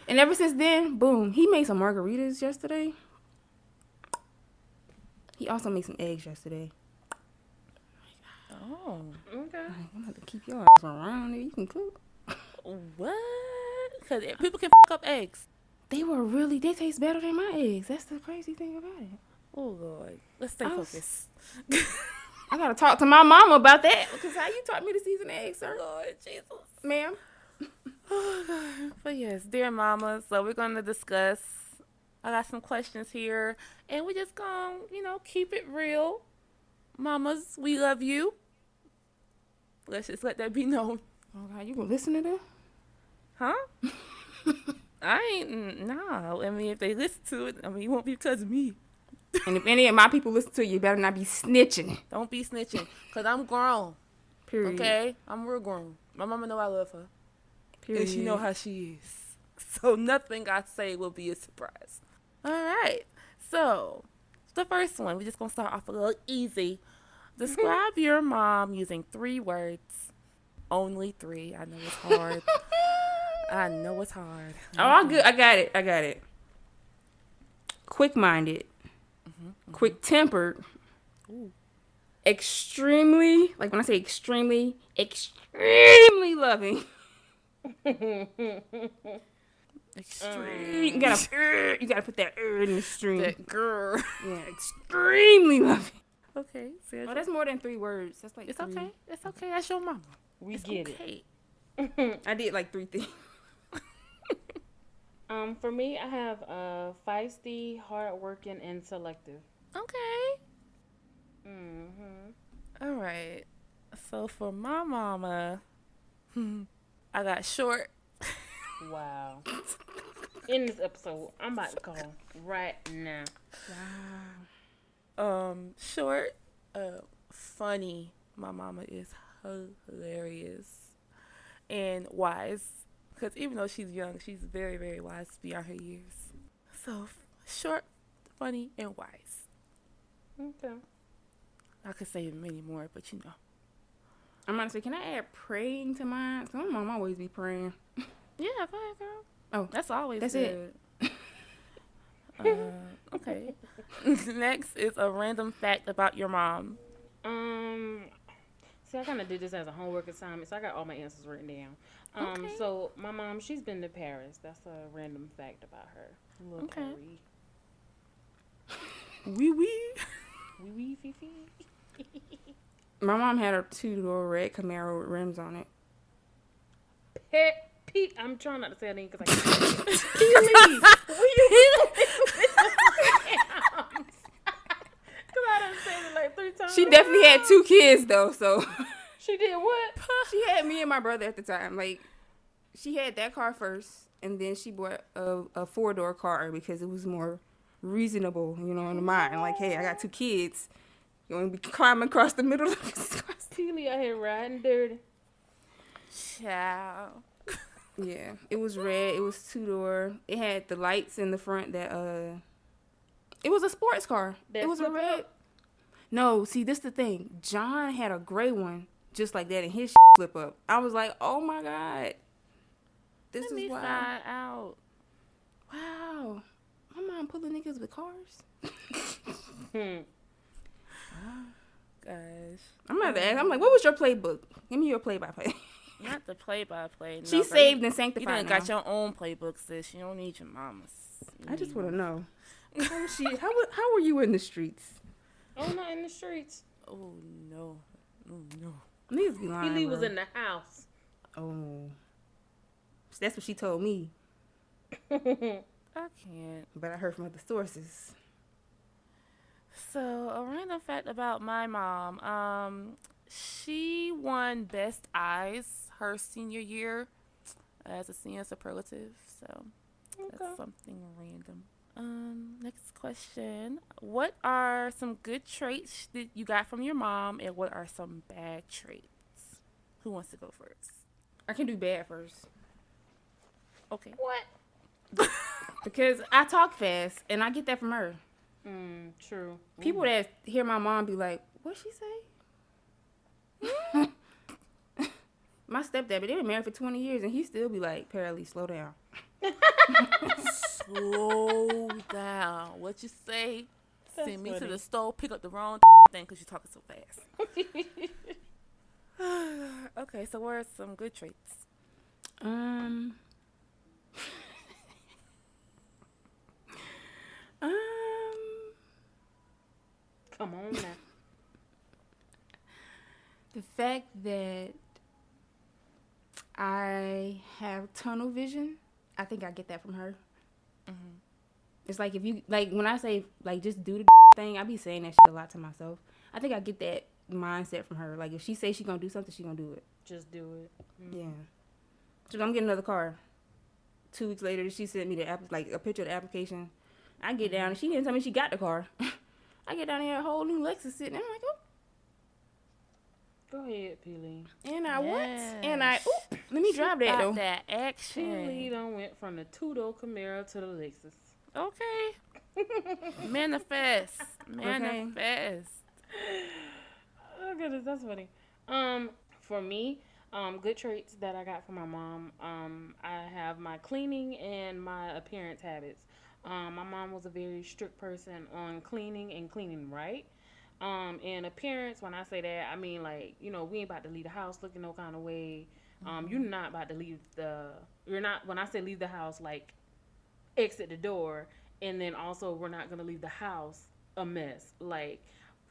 Speaker 2: And ever since then, boom, he made some margaritas yesterday. He also made some eggs yesterday.
Speaker 1: Oh.
Speaker 3: Okay.
Speaker 2: I'm gonna have to keep your ass around there. You can cook.
Speaker 1: What? Because people can fuck up eggs.
Speaker 2: They were really, they taste better than my eggs. That's the crazy thing about it.
Speaker 1: Oh Lord. Let's stay
Speaker 2: I was-
Speaker 1: focused.
Speaker 2: I gotta talk to my mama about that because how you taught me to season eggs, sir,
Speaker 1: Lord Jesus.
Speaker 2: ma'am.
Speaker 1: But yes, dear mama, so we're gonna discuss. I got some questions here, and we're just gonna, you know, keep it real. Mamas, we love you. Let's just let that be known,
Speaker 2: Oh God, you gonna listen to them?
Speaker 1: huh? I ain't nah. I mean, if they listen to it, I mean, it won't be because of me.
Speaker 2: And if any of my people listen to you, you better not be snitching.
Speaker 1: Don't be snitching, cause I'm grown.
Speaker 2: Period.
Speaker 1: Okay, I'm real grown. My mama know I love her. Period. and she know how she is. So nothing I say will be a surprise. All right. So the first one, we're just gonna start off a little easy. Mm-hmm. Describe your mom using three words. Only three. I know it's hard. I know it's hard.
Speaker 2: Oh, I'm good. I got it. I got it. Quick minded, quick tempered, extremely, like when I say extremely, extremely loving.
Speaker 1: Extreme.
Speaker 2: You gotta, you gotta put that er in the stream.
Speaker 1: That girl.
Speaker 2: Yeah, extremely loving.
Speaker 1: Okay. Sandra.
Speaker 2: Oh, that's more than three words. That's like
Speaker 1: it's
Speaker 2: three.
Speaker 1: okay. It's okay. That's your mama.
Speaker 3: We
Speaker 1: It's
Speaker 3: get it.
Speaker 2: I did like three things.
Speaker 3: Um, for me, I have uh, feisty, hardworking, and selective.
Speaker 1: Okay.
Speaker 3: Mm-hmm.
Speaker 1: All right. So for my mama, I got short.
Speaker 3: Wow. In this episode, I'm about to call right now.
Speaker 1: Um, short, uh, funny. My mama is hilarious and wise. Because even though she's young, she's very, very wise beyond her years. So short, funny, and wise.
Speaker 3: Okay.
Speaker 1: I could say many more, but you know.
Speaker 2: I'm gonna say, can I add praying to mine? 'Cause my mom always be praying.
Speaker 1: Yeah, go ahead, girl.
Speaker 2: Oh,
Speaker 1: That's always
Speaker 2: That's
Speaker 1: good.
Speaker 2: it.
Speaker 1: uh, okay. Next is a random fact about your mom.
Speaker 3: Um, see, I kind of did this as a homework assignment, so I got all my answers written down. Um,
Speaker 1: Okay.
Speaker 3: so my mom, she's been to Paris. That's a random fact about her. Little
Speaker 1: Okay.
Speaker 3: Paris.
Speaker 1: Wee wee.
Speaker 3: Wee wee fee fee.
Speaker 2: My mom had a two door red Camaro with rims on it.
Speaker 3: Pet Pete. I'm trying not to say that name because I can't. Please, will you? Because I done said it like three times.
Speaker 2: She definitely had two kids though, so
Speaker 3: She did what?
Speaker 2: she had me and my brother at the time. Like she had that car first, and then she bought a, a four door car because it was more reasonable, you know, in the mind. Like, hey, I got two kids. You want to be climbing across the middle of this car?
Speaker 3: Peely out here riding dirty.
Speaker 1: Ciao.
Speaker 2: Yeah, it was red. It was two door. It had the lights in the front that uh, it was a sports car.
Speaker 3: That
Speaker 2: it was a red.
Speaker 3: up?
Speaker 2: No, see, this the thing. John had a gray one just like that, and his flip up. I was like, oh my god, this
Speaker 1: Let me
Speaker 2: is wild.
Speaker 1: find out.
Speaker 2: Wow, my mom pulling niggas with cars.
Speaker 3: Hmm.
Speaker 1: Gosh.
Speaker 2: I'm to ask. I'm like, what was your playbook? Give me your play by play.
Speaker 1: Not the play by play.
Speaker 2: She saved and sanctified.
Speaker 1: You done
Speaker 2: now.
Speaker 1: got your own playbook, sis. You don't need your mama's.
Speaker 2: I just want to know. How was she? How how were you in the streets?
Speaker 3: Oh, not in the streets.
Speaker 1: Oh no. Oh no.
Speaker 2: Niggas be lying.
Speaker 3: Peely was in the house.
Speaker 2: Oh, that's what she told me.
Speaker 1: I can't.
Speaker 2: But I heard from other sources.
Speaker 1: So a random fact about my mom. Um, she won Best Eyes her senior year as a senior superlative. So
Speaker 3: Okay.
Speaker 1: that's something random. Um, next question. What are some good traits that you got from your mom, and what are some bad traits? Who wants to go first?
Speaker 2: I can do bad first
Speaker 1: Okay.
Speaker 3: What?
Speaker 2: because I talk fast, and I get that from her.
Speaker 3: Mm, true.
Speaker 2: People that hear my mom be like, "What she say?" my stepdad, but they been married for twenty years, and he still be like, "Paralee, slow down."
Speaker 1: Slow down. What you say?
Speaker 3: That's
Speaker 1: Send me to the store, pick up the wrong thing because you're talking so fast. okay, so what are some good traits?
Speaker 2: Um. um.
Speaker 3: Come on now.
Speaker 2: The fact that I have tunnel vision, I think I get that from her. It's like if you like when I say like just do the thing, I be saying that shit a lot to myself. I think I get that mindset from her. Like if she say she gonna do something, she gonna do it.
Speaker 3: Just do it. Mm.
Speaker 2: Yeah. So I'm getting another car. Two weeks later, she sent me the app like a picture of the application. I get down and she didn't tell me she got the car. I get down here, a whole new Lexus sitting. there. I'm like, oh,
Speaker 3: Go ahead, Peely.
Speaker 2: And I
Speaker 1: Yes.
Speaker 2: what? And I oop, let me drive that though.
Speaker 1: that action.
Speaker 3: Peely
Speaker 1: action.
Speaker 3: done went from the two-door Camaro to the Lexus.
Speaker 1: Okay. Manifest. Manifest.
Speaker 3: Oh goodness, that's funny. Um, for me, um, good traits that I got from my mom. Um, I have my cleaning and my appearance habits. Um, my mom was a very strict person on cleaning and cleaning right. Um, and appearance, when I say that, I mean like you know we ain't about to leave the house looking no kind of way. Um, you're not about to leave the. You're not. When I say leave the house, like exit the door, and then also we're not gonna leave the house a mess. Like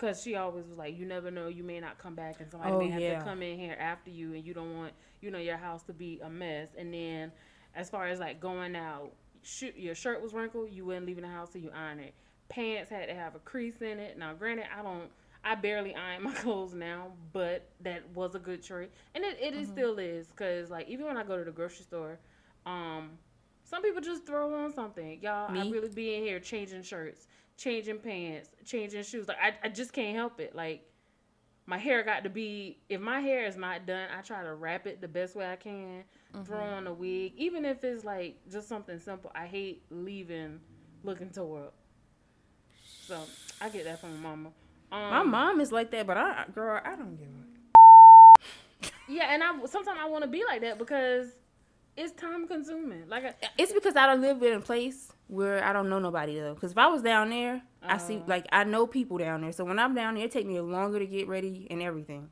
Speaker 3: Cause she always was like, you never know, you may not come back, and somebody
Speaker 2: Oh,
Speaker 3: may have
Speaker 2: yeah.
Speaker 3: to come in here after you, and you don't want, you know, your house to be a mess. And then, as far as like going out, shoot, your shirt was wrinkled, you wouldn't leave the house till you iron it. Pants had to have a crease in it. Now, granted, I don't, I barely iron my clothes now, but that was a good trait, and it, it is still is. Cause like even when I go to the grocery store, um, some people just throw on something. Y'all, I really be in here changing shirts, changing pants, changing shoes. Like I, I just can't help it. Like my hair got to be if my hair is not done, I try to wrap it the best way I can. Throw on a wig, even if it's like just something simple. I hate leaving looking tore up. So I get that from my mama. Um,
Speaker 2: My mom is like that, but I girl, I don't give a
Speaker 3: Yeah, and I sometimes I want to be like that because it's time consuming. Like I,
Speaker 2: It's because I don't live in a place where I don't know nobody though. Because if I was down there, I see
Speaker 3: Oh.
Speaker 2: like I know people down there. So when I'm down there, it take me longer to get ready and everything.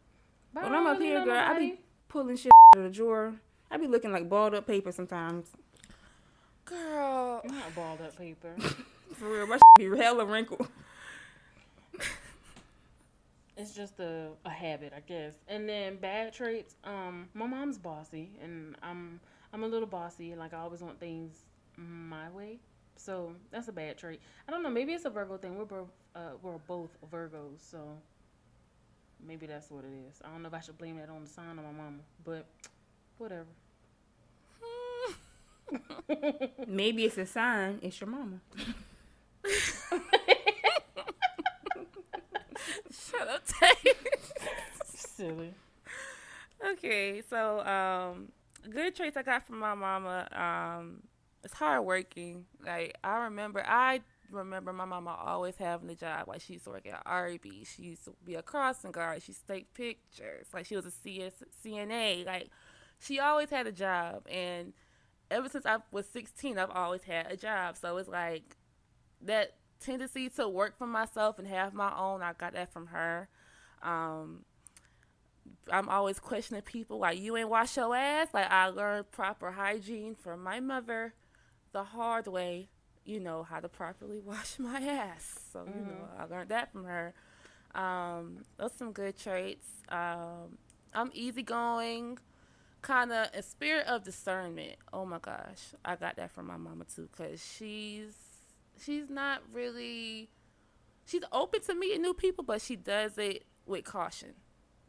Speaker 3: but
Speaker 2: When I'm up here, girl, I be pulling shit out of the drawer. I be looking like balled up paper sometimes.
Speaker 1: Girl.
Speaker 3: not balled up paper.
Speaker 2: For real, my shit be hella wrinkled.
Speaker 3: it's just a, a habit, I guess. And then bad traits. Um, my mom's bossy, and I'm I'm a little bossy. Like I always want things my way. So that's a bad trait. I don't know. Maybe it's a Virgo thing. We're both uh, we're both Virgos, so maybe that's what it is. I don't know if I should blame that on the sign of my mama, but whatever.
Speaker 2: Maybe it's a sign. It's your mama.
Speaker 1: Shut up, Tay.
Speaker 3: Silly.
Speaker 1: Okay, so um, good traits I got from my mama. Um, it's hardworking. Like I remember, I remember my mama always having a job. Like she used to work at REB. She used to be a crossing guard. She used to take pictures. Like she was a CS, CNA. Like she always had a job. And ever since I was 16, I've always had a job. So it's like that tendency to work for myself and have my own. I got that from her. Um, I'm always questioning people like you ain't wash your ass. Like I learned proper hygiene from my mother the hard way, you know, how to properly wash my ass. So, you know, I learned that from her. Um, those some good traits. Um, I'm easygoing, kind of a spirit of discernment. Oh my gosh, I got that from my mama too, cause she's she's not really she's open to meeting new people, but she does it with caution.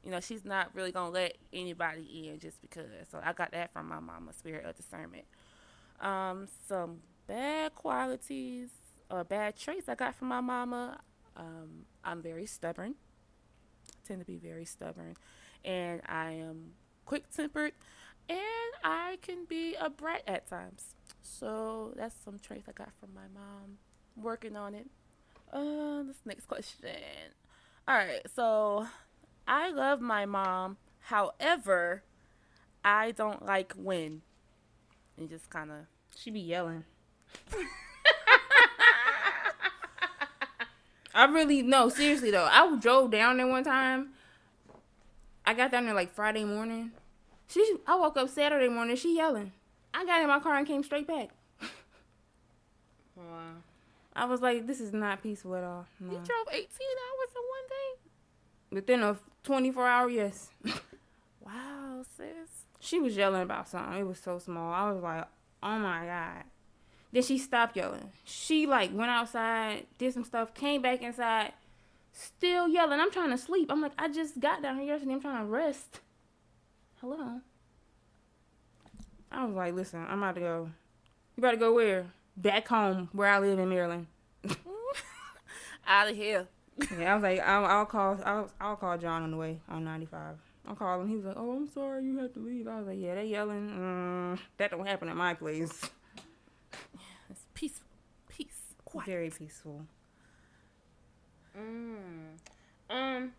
Speaker 1: You know, she's not really gonna let anybody in just because. So I got that from my mama, spirit of discernment. Um, some bad qualities or bad traits I got from my mama. Um, I'm very stubborn. I tend to be very stubborn, and I am quick tempered, and I can be a brat at times. So that's some traits I got from my mom. Working on it. Uh, this next question. All right, so I love my mom. However, I don't like when. And just kind of.
Speaker 2: She be yelling. I really no, seriously though. I drove down there one time. I got down there like Friday morning. She, I woke up Saturday morning. She yelling. I got in my car and came straight back.
Speaker 3: Wow.
Speaker 2: I was like, this is not peaceful at all. No.
Speaker 1: You drove 18 hours in one day?
Speaker 2: Within a 24 hour, yes.
Speaker 1: Wow, sis.
Speaker 2: She was yelling about something. It was so small. I was like, oh my God. Then she stopped yelling. She like went outside, did some stuff, came back inside, still yelling. I'm trying to sleep. I'm like, I just got down here yesterday. I'm trying to rest. Hello. I was like, listen, I'm about to go. You about to go where? Back home, where I live in Maryland.
Speaker 1: Out of here.
Speaker 2: Yeah, I was like, I'll, I'll call, I'll, I'll call John on the way on 95. I'm him. He was like, "Oh, I'm sorry, you had to leave." I was like, "Yeah, they yelling. Mm, that don't happen at my place.
Speaker 1: It's peaceful. Peace. Quiet.
Speaker 2: Very peaceful."
Speaker 3: Mm. Um,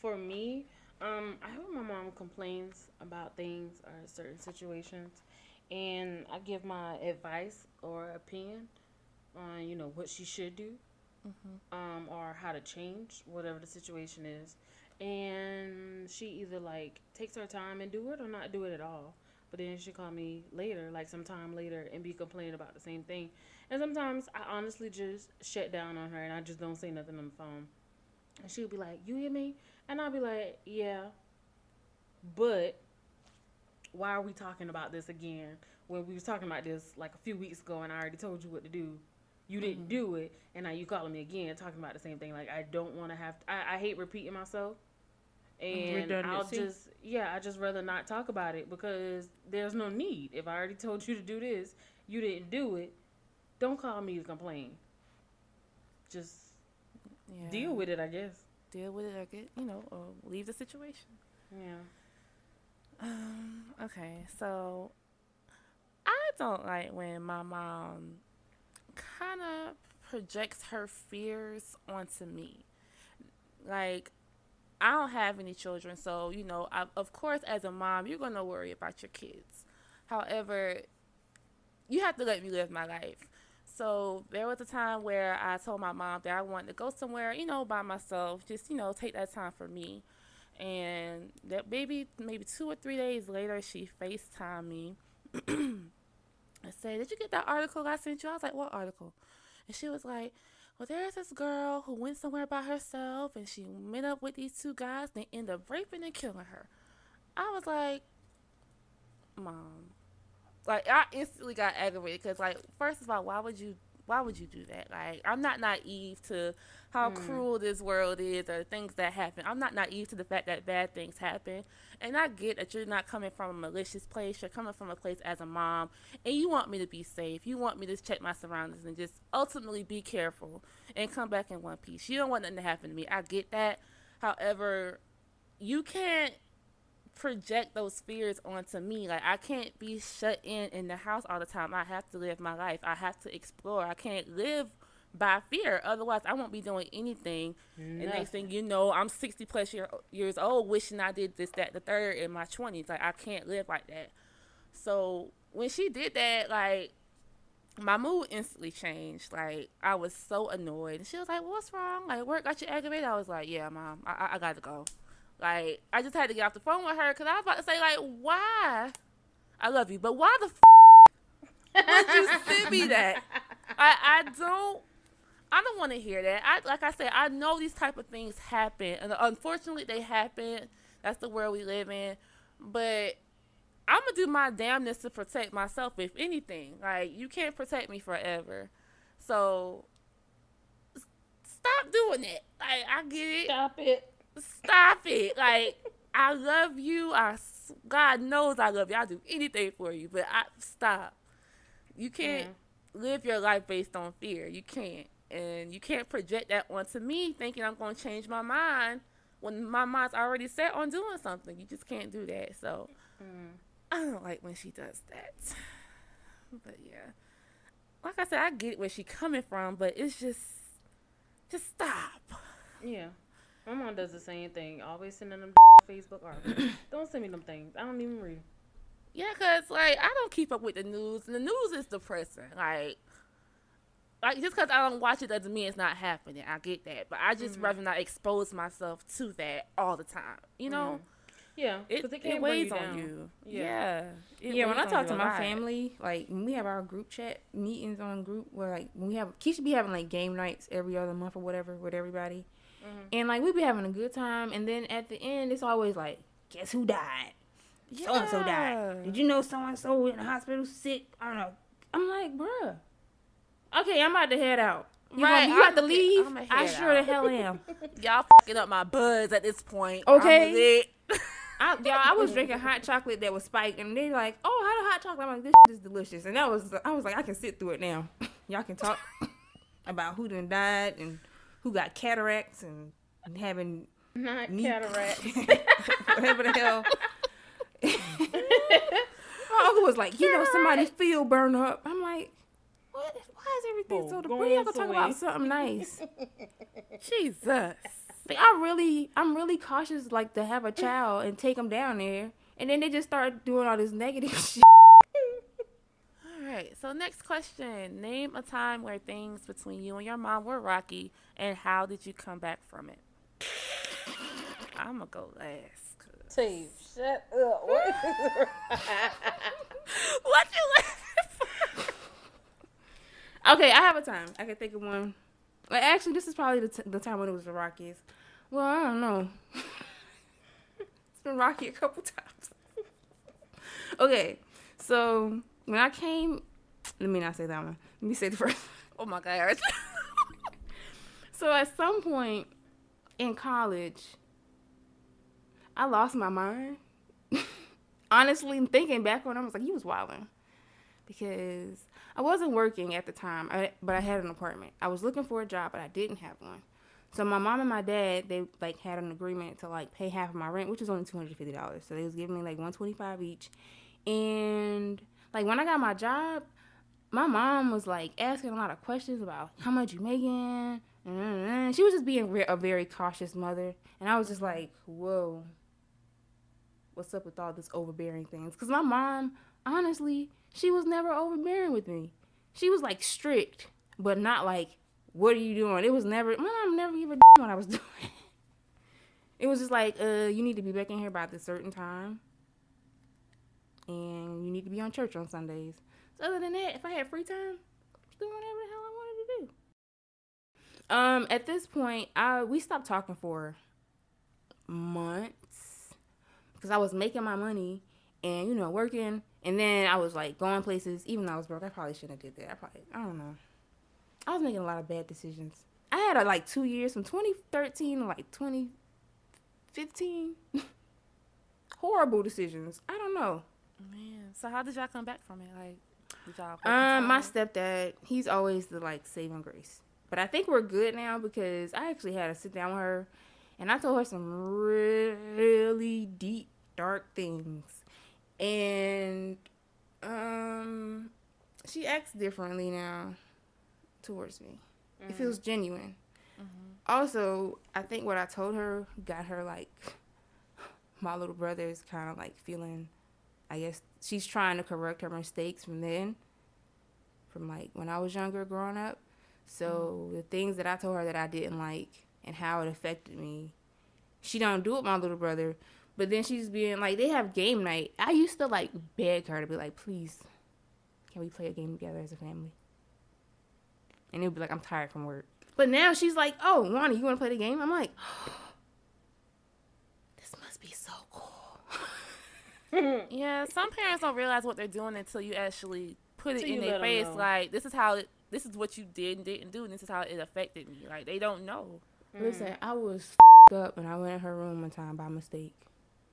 Speaker 3: for me, um, I hope my mom complains about things or certain situations, and I give my advice or opinion on you know what she should do, um, or how to change whatever the situation is, and she either like takes her time and do it or not do it at all. But then she call me later, like sometime later, and be complaining about the same thing. And sometimes I honestly just shut down on her and I just don't say nothing on the phone. And she'll be like, You hear me? And I'll be like, Yeah. But why are we talking about this again when we was talking about this like a few weeks ago and I already told you what to do? You didn't do it, and now you calling me again talking about the same thing. Like I don't want to have. I, I hate repeating myself, and I'll just yeah, I just rather not talk about it because there's no need. If I already told you to do this, you didn't do it. Don't call me to complain. Just
Speaker 1: Yeah.
Speaker 3: deal with it, I guess.
Speaker 1: Deal with it or get, you know, or leave the situation.
Speaker 3: Yeah.
Speaker 1: Um, okay, so I don't like when my mom kind of projects her fears onto me. Like, I don't have any children, so, you know, I, of course, as a mom, you're going to worry about your kids. However, you have to let me live my life. So there was a time where I told my mom that I wanted to go somewhere, you know, by myself, just, you know, take that time for me. And that maybe maybe two or three days later, she FaceTimed me and said, Did you get that article I sent you? I was like, What article? And she was like, Well, there's this girl who went somewhere by herself and she met up with these two guys. And they end up raping and killing her. I was like, Mom. Like, I instantly got aggravated because, like, first of all, why would you. Why would you do that? Like, I'm not naive to how hmm. cruel this world is or things that happen. I'm not naive to the fact that bad things happen. And I get that you're not coming from a malicious place. You're coming from a place as a mom. And you want me to be safe. You want me to check my surroundings and just ultimately be careful and come back in one piece. You don't want nothing to happen to me. I get that. However, you can't project those fears onto me. Like I can't be shut in in the house all the time. I have to live my life. I have to explore. I can't live by fear. Otherwise, I won't be doing anything. And next thing you know, I'm 60 plus year, years old, wishing I did this, that, the third in my 20s. Like I can't live like that. So when she did that, like my mood instantly changed. Like I was so annoyed. And she was like, "What's wrong? Like work got you aggravated?" I was like, "Yeah, mom, I, I, I got to go." Like I just had to get off the phone with her because I was about to say like, "Why? I love you, but why the f- would you send me that?" I I don't. I don't want to hear that. I like I said, I know these type of things happen, and unfortunately, they happen. That's the world we live in. But I'm gonna do my damnness to protect myself, if anything. Like you can't protect me forever, so stop doing it. Like I get it.
Speaker 3: Stop it.
Speaker 1: Stop it. Like I love you. I God knows I love you. I'll do anything for you, but I stop. You can't live your life based on fear. You can't, and you can't project that onto me, thinking I'm going to change my mind when my mind's already set on doing something. You just can't do that. So mm-hmm. I don't like when she does that. But yeah, like I said, I get where she's coming from, but it's just, just stop.
Speaker 3: Yeah. My mom does the same thing. Always sending them Facebook articles. don't send me them things. I don't even read.
Speaker 1: Yeah, cause like I don't keep up with the news. And the news is depressing. Like, like just cause I don't watch it doesn't mean it's not happening. I get that, but I just mm-hmm. rather not expose myself to that all the time. You know, mm-hmm.
Speaker 3: Yeah,
Speaker 1: it,
Speaker 3: because it
Speaker 1: it,
Speaker 3: can't
Speaker 1: weighs
Speaker 3: bring you
Speaker 1: on you.
Speaker 3: Yeah.
Speaker 1: Yeah,
Speaker 2: yeah, when I talk to my
Speaker 1: lot.
Speaker 2: family, like when we have our group chat meetings on group, where like when we have Keisha be having like game nights every other month or whatever with everybody, Mm-hmm. and like we be having a good time, and then at the end it's always like, guess who died? So and so died. Did you know so and so in the hospital sick? I don't know. I'm like, bruh. Okay, I'm about to head out. You,
Speaker 1: Right,
Speaker 2: gonna, you
Speaker 1: I'm
Speaker 2: to leave? I sure the hell am.
Speaker 1: Y'all fucking up my buzz at this point.
Speaker 2: Okay. I, y'all, I was drinking hot chocolate that was spiked, and they're like, "Oh, how the hot chocolate?" I'm like, "This is delicious," and that was, I was like, "I can sit through it now." y'all can talk about who done died and who got cataracts and, having
Speaker 3: Not
Speaker 2: Neat.
Speaker 3: cataract.
Speaker 2: whatever the hell. My uncle was like, you know, somebody's field burned up. I'm like, what? Why is everything
Speaker 3: Oh,
Speaker 2: so?
Speaker 3: go
Speaker 2: When y'all gonna talk about something nice?
Speaker 1: Jesus.
Speaker 2: Like, I really, I'm really cautious, like to have a child and take them down there, and then they just start doing all this negative shit.
Speaker 1: Right. So next question: Name a time where things between you and your mom were rocky, and how did you come back from it? I'm gonna go last. 'cause-
Speaker 3: Steve, shut up. What?
Speaker 1: What you laughing for?
Speaker 2: Okay, I have a time. I can think of one. Well, actually, this is probably the, t- the time when it was the rockiest. Well, I don't know. it's been rocky a couple times. okay, so when I came, let me not say that one. Let me say the first.
Speaker 1: Oh my god.
Speaker 2: So at some point in college, I lost my mind. Honestly, thinking back on it, I was like, he was wilding. Because I wasn't working at the time, but I had an apartment. I was looking for a job, but I didn't have one. So my mom and my dad, they like had an agreement to like pay half of my rent, which was only two hundred fifty dollars. So they was giving me like one twenty five each. And like when I got my job, my mom was like asking a lot of questions about how much you making. Mm-hmm. She was just being a very cautious mother, and I was just like, "Whoa, what's up with all this overbearing things?" Because my mom, honestly, she was never overbearing with me. She was like strict, but not like, "What are you doing?" It was never. My mom never gave a what I was doing. It was just like, "Uh, you need to be back in here by this certain time, and you need to be on church on Sundays." So other than that, if I had free time, I was doing whatever the hell I wanted to do. Um, at this point, I we stopped talking for months because I was making my money and you know working, and then I was like going places. Even though I was broke, I probably shouldn't have did that. I probably I don't know. I was making a lot of bad decisions. I had uh, like two years from 2013 to like 2015. Horrible decisions. I don't know.
Speaker 1: Man, so how did y'all come back from it? Like, did y'all?
Speaker 2: Um, my stepdad, he's always the like saving grace. But I think we're good now because I actually had to sit down with her and I told her some really deep, dark things. And um she acts differently now towards me. It feels genuine. Also, I think what I told her got her like my little brother is kind of like feeling I guess she's trying to correct her mistakes from then, from like when I was younger growing up. So mm-hmm. the things that I told her that I didn't like and how it affected me, she don't do it my little brother. But then she's being like, they have game night. I used to like beg her to be like, please, can we play a game together as a family? And it would be like, I'm tired from work. But now she's like, oh, Wani, you want to play the game? I'm like, this must be so.
Speaker 1: Yeah, some parents don't realize what they're doing until you actually put it
Speaker 3: Till
Speaker 1: in their face.
Speaker 3: know.
Speaker 1: Like, this is how it. This is what you did and didn't do, and this is how it affected me. Like, they don't know. Mm.
Speaker 2: Listen, I was up and I went in her room one time by mistake.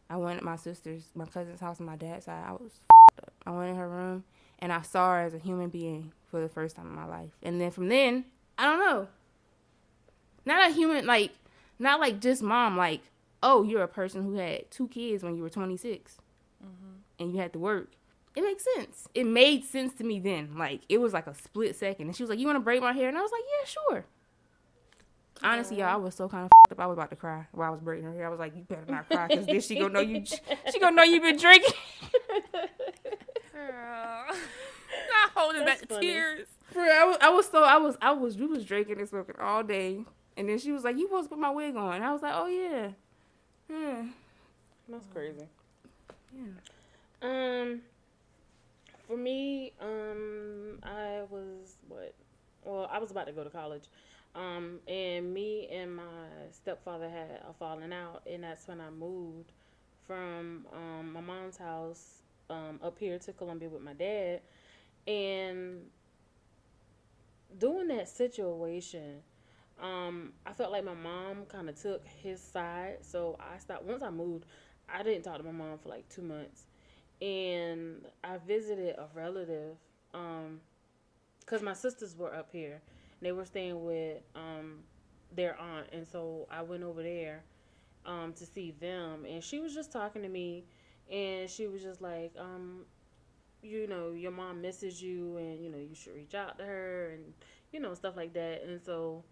Speaker 2: I went at my sister's, my cousin's house on my dad's side. I was up. I went in her room and I saw her as a human being for the first time in my life. And then from then, I don't know. Not a human, like, not like just mom, like, oh, you're a person who had two kids when you were 26 and you had to work. It makes sense. It made sense to me then. Like, it was like a split second. And she was like, You want to braid my hair? And I was like, Yeah, sure. Honestly, y'all, I was so kind of up. I was about to cry while I was braiding her hair. I was like, "You better not cry, cause then she gonna know you. She gonna know you've been drinking."
Speaker 1: Girl, not holding
Speaker 3: That's
Speaker 1: back
Speaker 3: funny.
Speaker 1: tears.
Speaker 2: For I was, I was so, I was, I was, we was drinking and smoking all day, and then she was like, "You supposed to put my wig on?" And I was like, "Oh yeah, yeah,
Speaker 3: That's crazy.
Speaker 2: Yeah."
Speaker 3: Um, for me, um, I was what? Well, I was about to go to college, um, and me and my stepfather had a falling out, and that's when I moved from um, my mom's house um, up here to Columbia with my dad, and during that situation. Um, I felt like my mom kind of took his side, so I stopped. Once I moved, I didn't talk to my mom for like two months and I visited a relative um cuz my sisters were up here. They were staying with um their aunt and so I went over there um, to see them, and she was just talking to me, and she was just like, um, you know, your mom misses you, and you know, you should reach out to her, and you know, stuff like that. And so,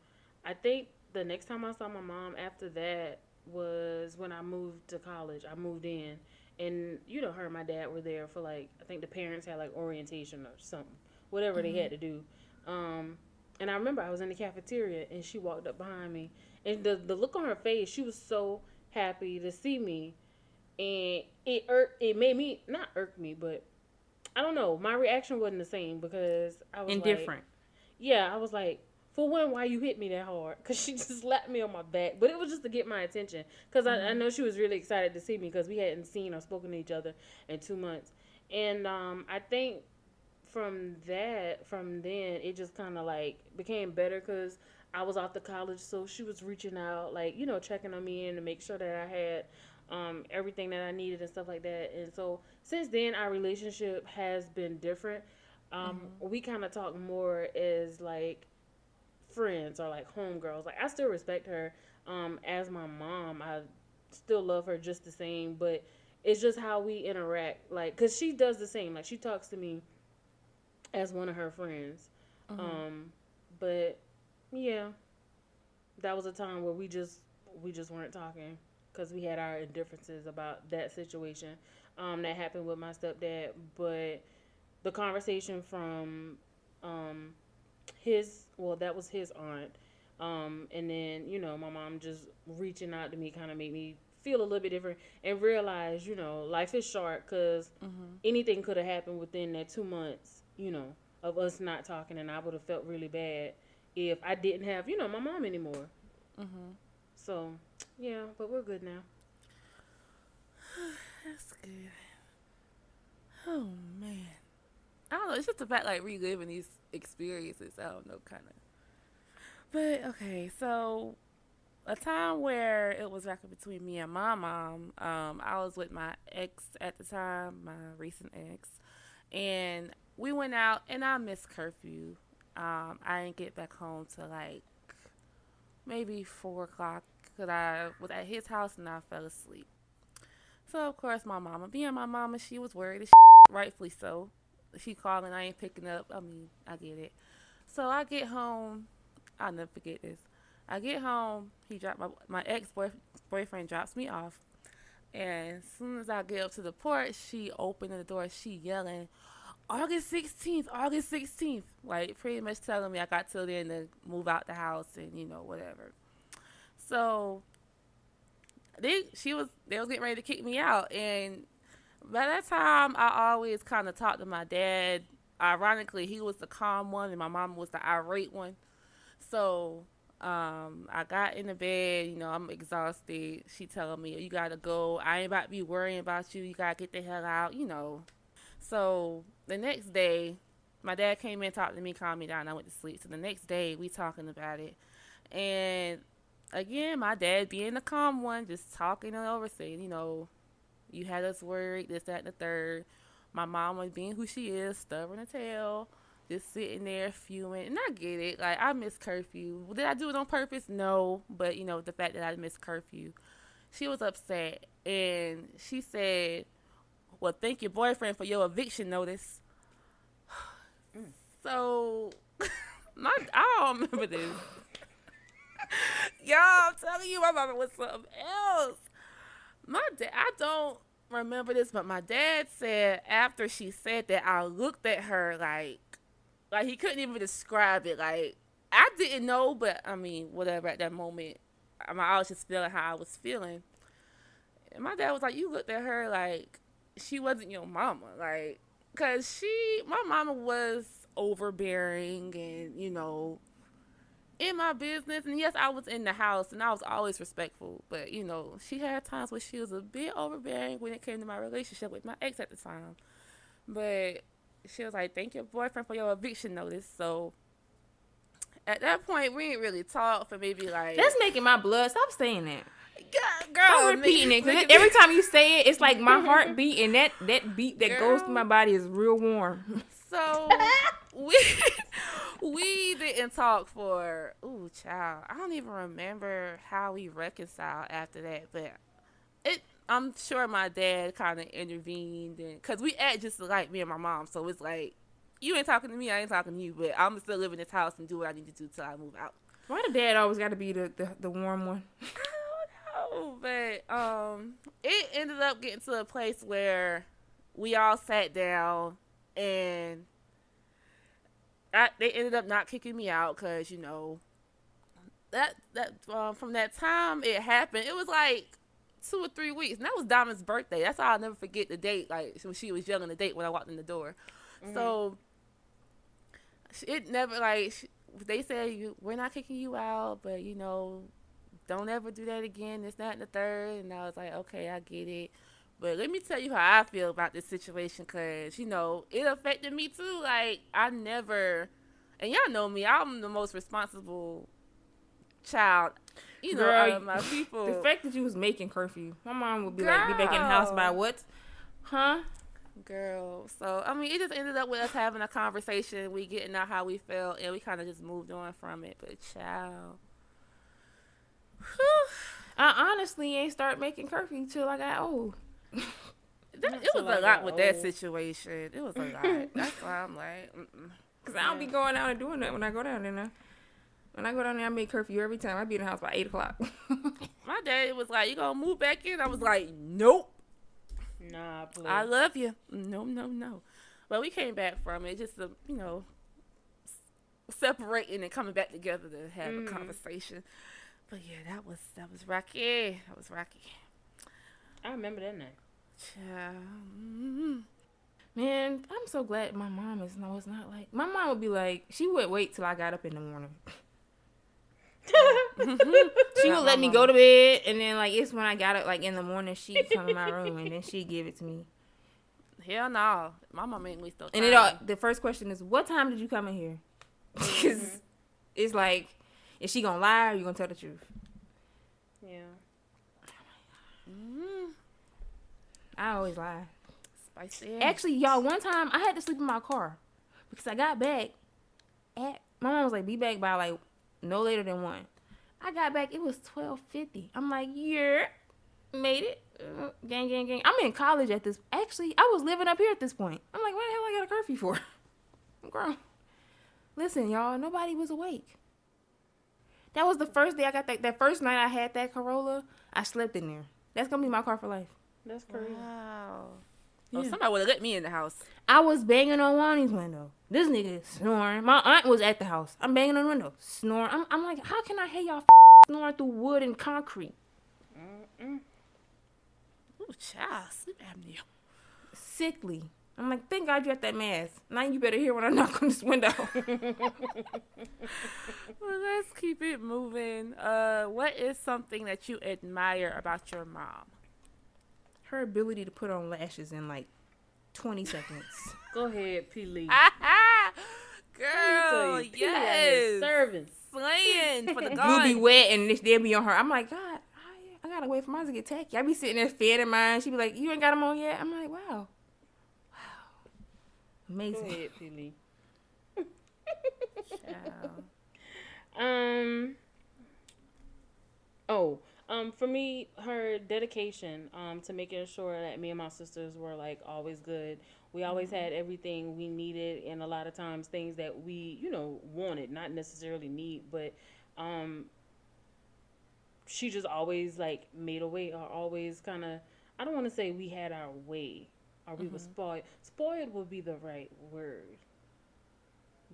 Speaker 3: I think the next time I saw my mom after that was when I moved to college. I moved in, and you know, her and my dad were there for like I think the parents had like orientation or something, whatever they had to do. Um, and I remember I was in the cafeteria, and she walked up behind me, and the the look on her face, she was so happy to see me, and it irk, it made me not irk me, but I don't know, my reaction wasn't the same because I was like-
Speaker 5: Indifferent.
Speaker 3: yeah, I was like, for one, why you hit me that hard? Because she just slapped me on my back. But it was just to get my attention. Because I, I know she was really excited to see me because we hadn't seen or spoken to each other in two months. And um, I think from that, from then, it just kind of like became better because I was off to college. So she was reaching out, like, you know, checking on me and to make sure that I had um, everything that I needed and stuff like that. And so since then, our relationship has been different. Um, We kind of talk more as like friends or like homegirls. Like I still respect her um, as my mom. I still love her just the same, but it's just how we interact. Like, cause she does the same. Like she talks to me as one of her friends. Um, but yeah, that was a time where we just we just weren't talking because we had our differences about that situation um, that happened with my stepdad. But the conversation from um, his well, that was his aunt, um, and then you know my mom just reaching out to me kind of made me feel a little bit different and realize you know life is short because anything could have happened within that two months. You know of us not talking, and I would have felt really bad if I didn't have you know my mom anymore. So yeah, but we're good now.
Speaker 1: That's good. Oh man, I don't know. It's just the fact like reliving these experiences. I don't know, kind of. But okay, so a time where it was back between me and my mom. Um, I was with my ex at the time, my recent ex, and we went out, and I missed curfew. Um, I didn't get back home till like maybe four o'clock because I was at his house and I fell asleep. So of course my mama, being my mama, she was worried as rightfully so. She calling, I ain't picking up. I mean, I get it. So I get home. I'll never forget this. I get home. He dropped my my ex boyfriend drops me off, and as soon as I get up to the porch, she opened the door. She yelling, "August sixteenth, August sixteenth!" Like pretty much telling me I got till then to move out the house and you know whatever. So they she was they was getting ready to kick me out and by that time I always kind of talked to my dad. Ironically, he was the calm one and my mom was the irate one. So um, I got in the bed, you know, I'm exhausted. She telling me, You gotta go. I ain't about to be worrying about you. You gotta get the hell out, you know. So the next day, my dad came in, talked to me, calmed me down. I went to sleep. So the next day, we talking about it. And again, my dad being the calm one, just talking it over, saying, you know, you had us worried, this, that, and the third. My mom was being who she is, stubborn as hell, just sitting there fuming. And I get it. Like, I miss curfew. Did I do it on purpose? No. But, you know, the fact that I missed curfew, she was upset. And she said, well, thank your boyfriend for your eviction notice. So, my, I don't remember this. Y'all, I'm telling you, my mama was something else. My dad, I don't remember this, but my dad said after she said that, I looked at her like, like he couldn't even describe it. Like I didn't know, but I mean, whatever. At that moment, I, mean, I was just feeling how I was feeling. And my dad was like, "You looked at her like she wasn't your mama, like, cause she, my mama was overbearing and you know." In my business and yes i was in the house and i was always respectful but you know she had times where she was a bit overbearing when it came to my relationship with my ex at the time but she was like thank your boyfriend for your eviction notice so at that point we didn't really talk for maybe like
Speaker 5: That's making my blood. Stop saying that.
Speaker 1: God, girl
Speaker 5: Stop repeating it
Speaker 1: because
Speaker 5: every time you say it, it's like my heart beat, and that that beat that goes through my body is real warm.
Speaker 1: So we we didn't talk for ooh child. I don't even remember how we reconciled after that, but it. I'm sure my dad kind of intervened, and because we act just like me and my mom, so it's like you ain't talking to me, I ain't talking to you, but I'm still live in this house and do what I need to do till I move out.
Speaker 2: Why the dad always got to be the, the the warm one?
Speaker 1: I don't know, but um, it ended up getting to a place where we all sat down and I, they ended up not kicking me out because you know that that um, from that time it happened. It was like two or three weeks, and that was Diamond's birthday. That's how I'll never forget the date. Like when she was young on the date when I walked in the door. So it never like they said we're not kicking you out, but you know don't ever do that again. It's not the third, and I was like, okay, I get it. But let me tell you how I feel about this situation, cause you know it affected me too. Like I never, and y'all know me, I'm the most responsible child, you know, out
Speaker 2: Girl,
Speaker 1: of my people.
Speaker 2: The fact that you was making curfew, my mom would be like, "Be back in the house by what?" Huh?
Speaker 1: Girl, so I mean, it just ended up with us having a conversation, we getting out how we felt, and we kind of just moved on from it. But child, Whew.
Speaker 2: I honestly ain't start making curfew till I got old.
Speaker 1: That, it was a lot with that situation. It was a lot. That's why I'm like, mm-mm.
Speaker 2: Cause I don't be going out and doing that when I go down there. Now. When I go down there, I make curfew every time. I be in the house by eight o'clock.
Speaker 1: my dad was like, "You gonna move back in?" I was like, "Nope,
Speaker 3: Nah, please.
Speaker 1: I love you." No, no, no. But we came back from it, just to, you know, separating and coming back together to have a mm. conversation. But yeah, that was that was rocky. That was rocky.
Speaker 3: I remember that night.
Speaker 1: Child. mm
Speaker 2: Man, I'm so glad my mom is no. It's not like my mom would be like she would wait till I got up in the morning. she would let
Speaker 1: my
Speaker 2: me go to bed, and then like it's when I got up like in the morning, she'd come in my room and then she'd give it to me.
Speaker 1: Hell no. My mom ain't waste no time.
Speaker 2: And it all the first question is, "What time did you come in here?" Because it's like, is she gonna lie or you gonna tell the truth?
Speaker 3: Yeah.
Speaker 1: Mm,
Speaker 2: I always lie.
Speaker 1: spicy.
Speaker 2: Actually, y'all, one time I had to sleep in my car because I got back at my mom was like, "Be back by like no later than one." I got back, it was twelve fifty. I'm like, "Yeah, made it." Uh, gang, gang, gang. I'm in college at this. Actually, I was living up here at this point. I'm like, "What the hell I got a curfew for?" I'm grown. Listen, y'all, nobody was awake. That was the first day I got that. That first night I had that Corolla, I slept in there. That's gonna be my car for life.
Speaker 3: That's crazy.
Speaker 1: Wow. Oh, somebody would have let me in the house.
Speaker 2: I was banging on Wani's window. This nigga is snoring. My aunt was at the house. I'm banging on the window, snoring. I'm, I'm like, how can I hear y'all snoring through wood and concrete?
Speaker 3: Mm-mm.
Speaker 1: Ooh, child, sleep apnea.
Speaker 2: Sickly. I'm like, thank God you got that mask. Now you better hear when I knock on this window.
Speaker 1: Well, let's keep it moving. Uh, what is something that you admire about your mom?
Speaker 2: Her ability to put on lashes in like 20 seconds.
Speaker 3: Go ahead, Peely.
Speaker 1: Girl, yes.
Speaker 3: Serving.
Speaker 1: Slaying for the
Speaker 2: You'll be
Speaker 1: god.
Speaker 2: wet and this- they'll be on her. I'm like, God, I, I gotta wait for mine to get tacky. I be sitting there fanning mine. She be like, You ain't got them on yet? I'm like, Wow. Wow.
Speaker 3: Go
Speaker 2: Amazing.
Speaker 3: ahead, P. Um. Oh, um, for me, her dedication, um, to making sure that me and my sisters were like always good. We always had everything we needed, and a lot of times things that we, you know, wanted, not necessarily need, but, um, she just always like made a way, or always kind of. I don't want to say we had our way, or we were spoiled. Spoiled would be the right word.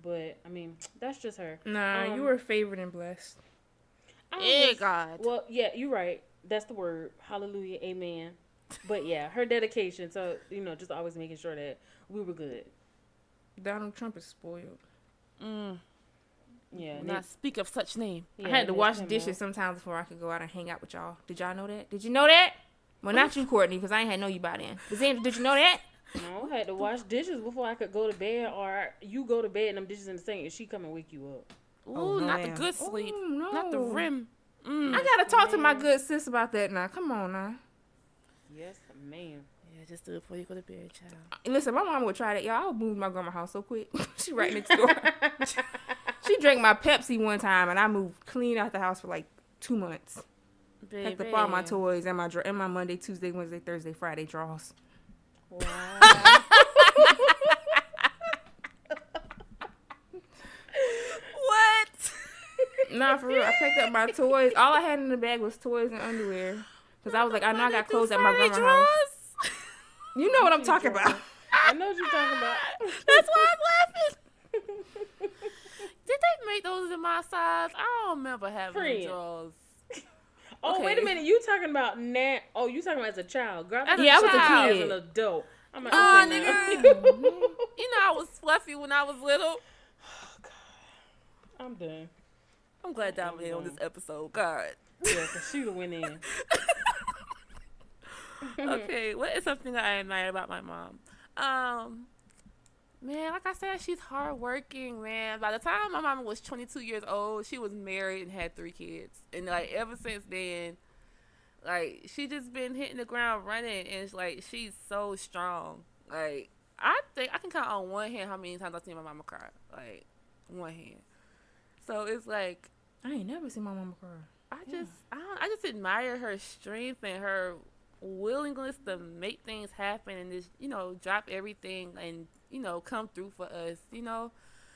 Speaker 3: But I mean, that's just her.
Speaker 2: Nah,
Speaker 3: Um,
Speaker 2: you were favored and blessed.
Speaker 3: I
Speaker 1: Hey, God.
Speaker 3: Well, yeah, you're right. That's the word. Hallelujah. Amen. But yeah, her dedication. So, you know, just always making sure that we were good.
Speaker 2: Donald Trump is spoiled.
Speaker 1: Mm,
Speaker 3: Yeah.
Speaker 1: will not speak of such name.
Speaker 3: yeah,
Speaker 2: I had to wash dishes
Speaker 3: up.
Speaker 2: sometimes before I could go out and hang out with y'all. Did y'all know that? Did you know that? Well, not you, Courtney, because I ain't had know you by then. But Xander, did you know that?
Speaker 3: No, I had to wash dishes before I could go to bed, or you go to bed and them dishes in the sink, and she come and wake you up.
Speaker 1: Ooh,
Speaker 2: Oh, no,
Speaker 1: not the good sleep.
Speaker 2: Oh, no.
Speaker 1: Not the rim. Mm.
Speaker 2: I gotta talk to my good sis about that now. Come on now.
Speaker 3: Yes, ma'am.
Speaker 1: Yeah, just do it before you go to bed, child.
Speaker 2: Listen, my mom would try that. Y'all, I would move my grandma's house so quick. she right next door. she drank my Pepsi one time, and I moved clean out the house for like two months. Had up all my toys and my dra- and my Monday, Tuesday, Wednesday, Thursday, Friday draws.
Speaker 3: Wow.
Speaker 1: What?
Speaker 2: Nah, for real. I picked up my toys. All I had in the bag was toys and underwear. Cause I was like, I know I got clothes at my
Speaker 1: Friday
Speaker 2: grandma's house.
Speaker 1: drawers?
Speaker 2: You know what I'm talking about.
Speaker 3: I know what you're talking about.
Speaker 1: That's why I'm laughing. Did they make those in my size? I don't remember having
Speaker 3: Friend.
Speaker 1: drawers.
Speaker 3: Oh, wait a minute. You talking about now? Oh, you talking about as a child? Girl,
Speaker 1: As
Speaker 2: Yeah, I was a
Speaker 1: child.
Speaker 3: As an adult. I'm like,
Speaker 1: Oh,
Speaker 3: okay,
Speaker 1: nigga. you know I was fluffy when I was little.
Speaker 3: I'm done.
Speaker 1: I'm glad that I'm in on this episode. God.
Speaker 3: Yeah, cause she went in.
Speaker 1: okay, what is something that I admire about my mom? Um, man, like I said, she's hardworking, man. By the time my mama was 22 years old, she was married and had three kids, and like ever since then, like she just been hitting the ground running, and it's like she's so strong. Like I think I can count on one hand how many times I've seen my mama cry. Like one hand. So it's like
Speaker 2: I ain't never seen my mama cry.
Speaker 1: I just I, don't, I just admire her strength and her willingness to make things happen and just you know drop everything and you know come through for us you know?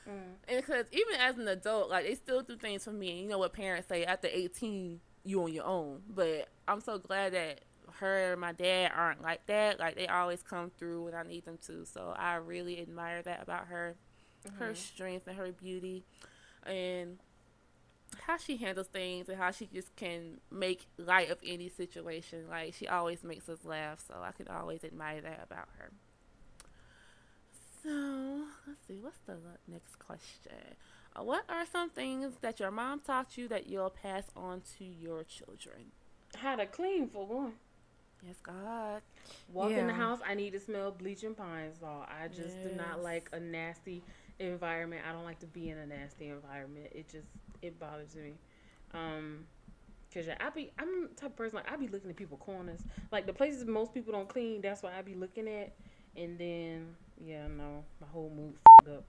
Speaker 1: Mm. And because even as an adult like they still do things for me. And you know what parents say after 18 you on your own. But i'm so glad that her and my dad aren't like that. Like they always come through when i need them to. So i really admire that about her her mm-hmm. strength and her beauty and how she handles things and how she just can make light of any situation. Like she always makes us laugh, so I can always admire that about her. So let's see, what's the next question? Uh, what are some things that your mom taught you that you'll pass on to your children?
Speaker 3: How to clean for one.
Speaker 1: Yes, God.
Speaker 3: Walk in the house. I need to smell bleaching Pine-Sol. I just do not like a nasty environment. I don't like to be in a nasty environment. It just it bothers me. Um, cause yeah, I be I'm the type of person like I be looking at people corners, like the places most people don't clean. That's what I be looking at, and then yeah, no, my whole mood up.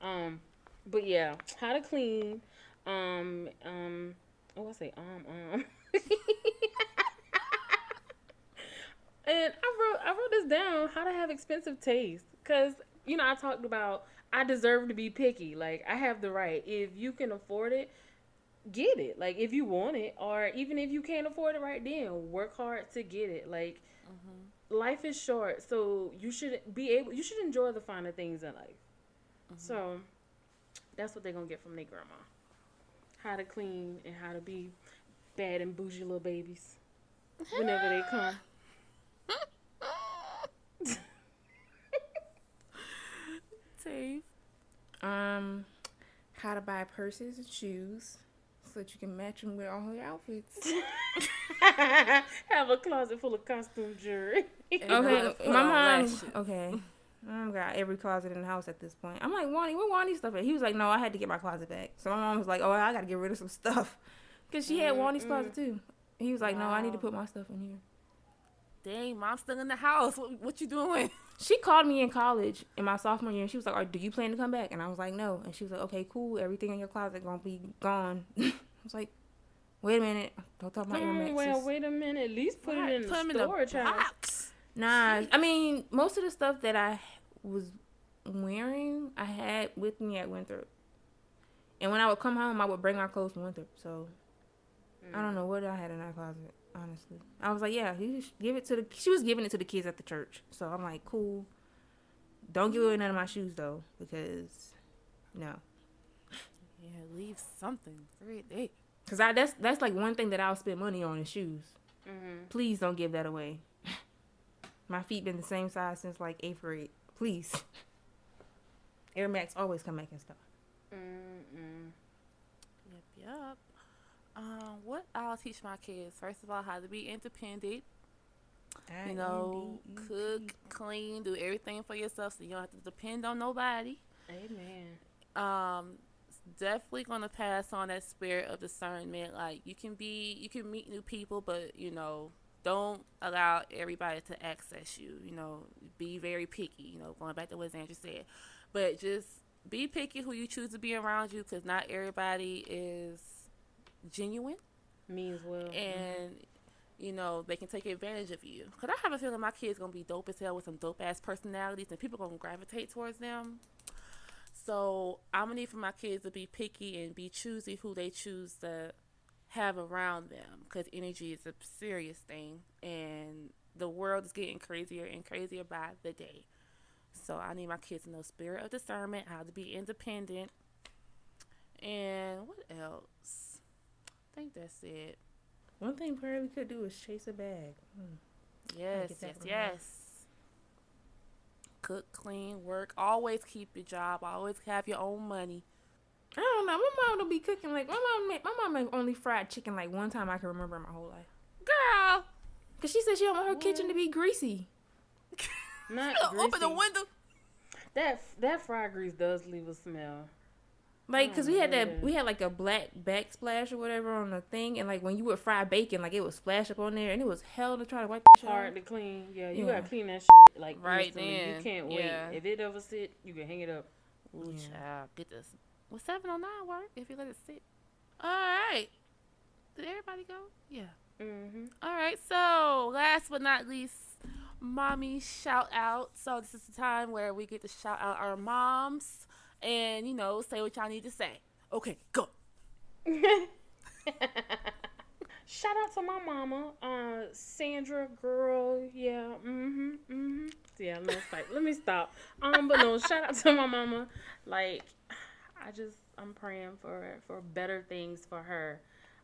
Speaker 3: Um, but yeah, how to clean. Um, um, oh I say um um. And I wrote I wrote this down how to have expensive taste cuz you know I talked about I deserve to be picky. Like I have the right. If you can afford it, get it. Like if you want it or even if you can't afford it right then, work hard to get it. Like life is short, so you should be able you should enjoy the finer things in life. So that's what they're to get from their grandma. How to clean and how to be bad and bougie little babies whenever they come.
Speaker 1: Steve.
Speaker 2: Um, how to buy purses and shoes so that you can match them with all your outfits.
Speaker 3: Have a closet full of costume jewelry.
Speaker 2: Okay, my mom. Okay, my mom got every closet in the house at this point. I'm like, Wani, where Wani's stuff at? He was like, No, I had to get my closet back. So my mom was like, Oh, I got to get rid of some stuff, cause she had mm, Wani's mm. closet too. He was like, No, I need to put my stuff in here.
Speaker 1: Dang, mom's still in the house. What, what you doing?
Speaker 2: She called me in college in my sophomore year, and she was like, "Are do you plan to come back?" And I was like, "No." And she was like, "Okay, cool. Everything in your closet gonna be gone." I was like, "Wait a minute. Don't talk about your
Speaker 3: Mm, well,
Speaker 2: Maxes."
Speaker 3: wait a minute. At least put
Speaker 1: Right,
Speaker 3: it in
Speaker 1: put 'em
Speaker 3: the storage house.
Speaker 1: box.
Speaker 2: Nah, I mean, most of the stuff that I was wearing, I had with me at Winthrop. And when I would come home, I would bring my clothes from Winthrop. So I don't know what I had in that closet. Honestly, I was like, "Yeah, you give it to the." She was giving it to the kids at the church. So I'm like, "Cool." Don't give away none of my shoes though, because no.
Speaker 1: Yeah, leave something for it.
Speaker 2: Cause I that's that's like one thing that I'll spend money on is shoes.
Speaker 3: Mm-hmm.
Speaker 2: Please don't give that away. My feet been the same size since like eighth grade. Please. Air Max always come back in stock.
Speaker 3: Mm-mm.
Speaker 1: Yep, yep. Um, what I'll teach my kids, first of all, how to be independent. You know, cook, clean, do everything for yourself so you don't have to depend on nobody.
Speaker 3: Amen.
Speaker 1: Um, definitely gonna pass on that spirit of discernment. Like you can be, you can meet new people, but you know, don't allow everybody to access you. You know, be very picky. You know, going back to what Sandra said, but just be picky who you choose to be around you because not everybody is genuine
Speaker 3: Means well. Mm-hmm.
Speaker 1: and you know they can take advantage of you. Cause I have a feeling my kids gonna be dope as hell with some dope ass personalities, and people gonna gravitate towards them. So I'm gonna need for my kids to be picky and be choosy who they choose to have around them, cause energy is a serious thing, and the world is getting crazier and crazier by the day. So I need my kids to know spirit of discernment, how to be independent, and what else? I think that's it.
Speaker 2: One thing probably could do is chase a bag. Hmm. Yes,
Speaker 1: yes,
Speaker 2: from
Speaker 1: yes. Cook, clean, work. Always keep your job. Always have your own money.
Speaker 2: I don't know. My mom don't be cooking like my mom. Make, my mom make only fried chicken like one time I can remember in my whole life.
Speaker 1: Girl,
Speaker 2: Cause she said she don't want her kitchen to be greasy.
Speaker 3: Not greasy.
Speaker 1: open the window.
Speaker 3: That that fried grease does leave a smell.
Speaker 2: Like, cause we had that, we had like a black backsplash or whatever on the thing, and like when you would fry bacon, like it would splash up on there, and it was hell to try to wipe the shit
Speaker 3: Hard
Speaker 2: off.
Speaker 3: to clean. Yeah, you
Speaker 2: Yeah.
Speaker 3: gotta clean that shit like
Speaker 1: Right
Speaker 3: instantly. You can't wait.
Speaker 1: yeah.
Speaker 3: If it ever sit, you can hang it up.
Speaker 1: Ooh, child, get this. Well, 709 work if you let it sit. All right. Did everybody go? Yeah.
Speaker 3: Mm-hmm.
Speaker 1: All right. So, last but not least, mommy shout out. So, this is the time where we get to shout out our moms and, you know, say what y'all need to say. Okay, go.
Speaker 3: Shout out to my mama, uh, Sandra, girl. Yeah, mm-hmm, mm-hmm. Yeah, no, stop. Let me stop. Um, but no, shout out to my mama. Like, I just, I'm praying for for better things for her.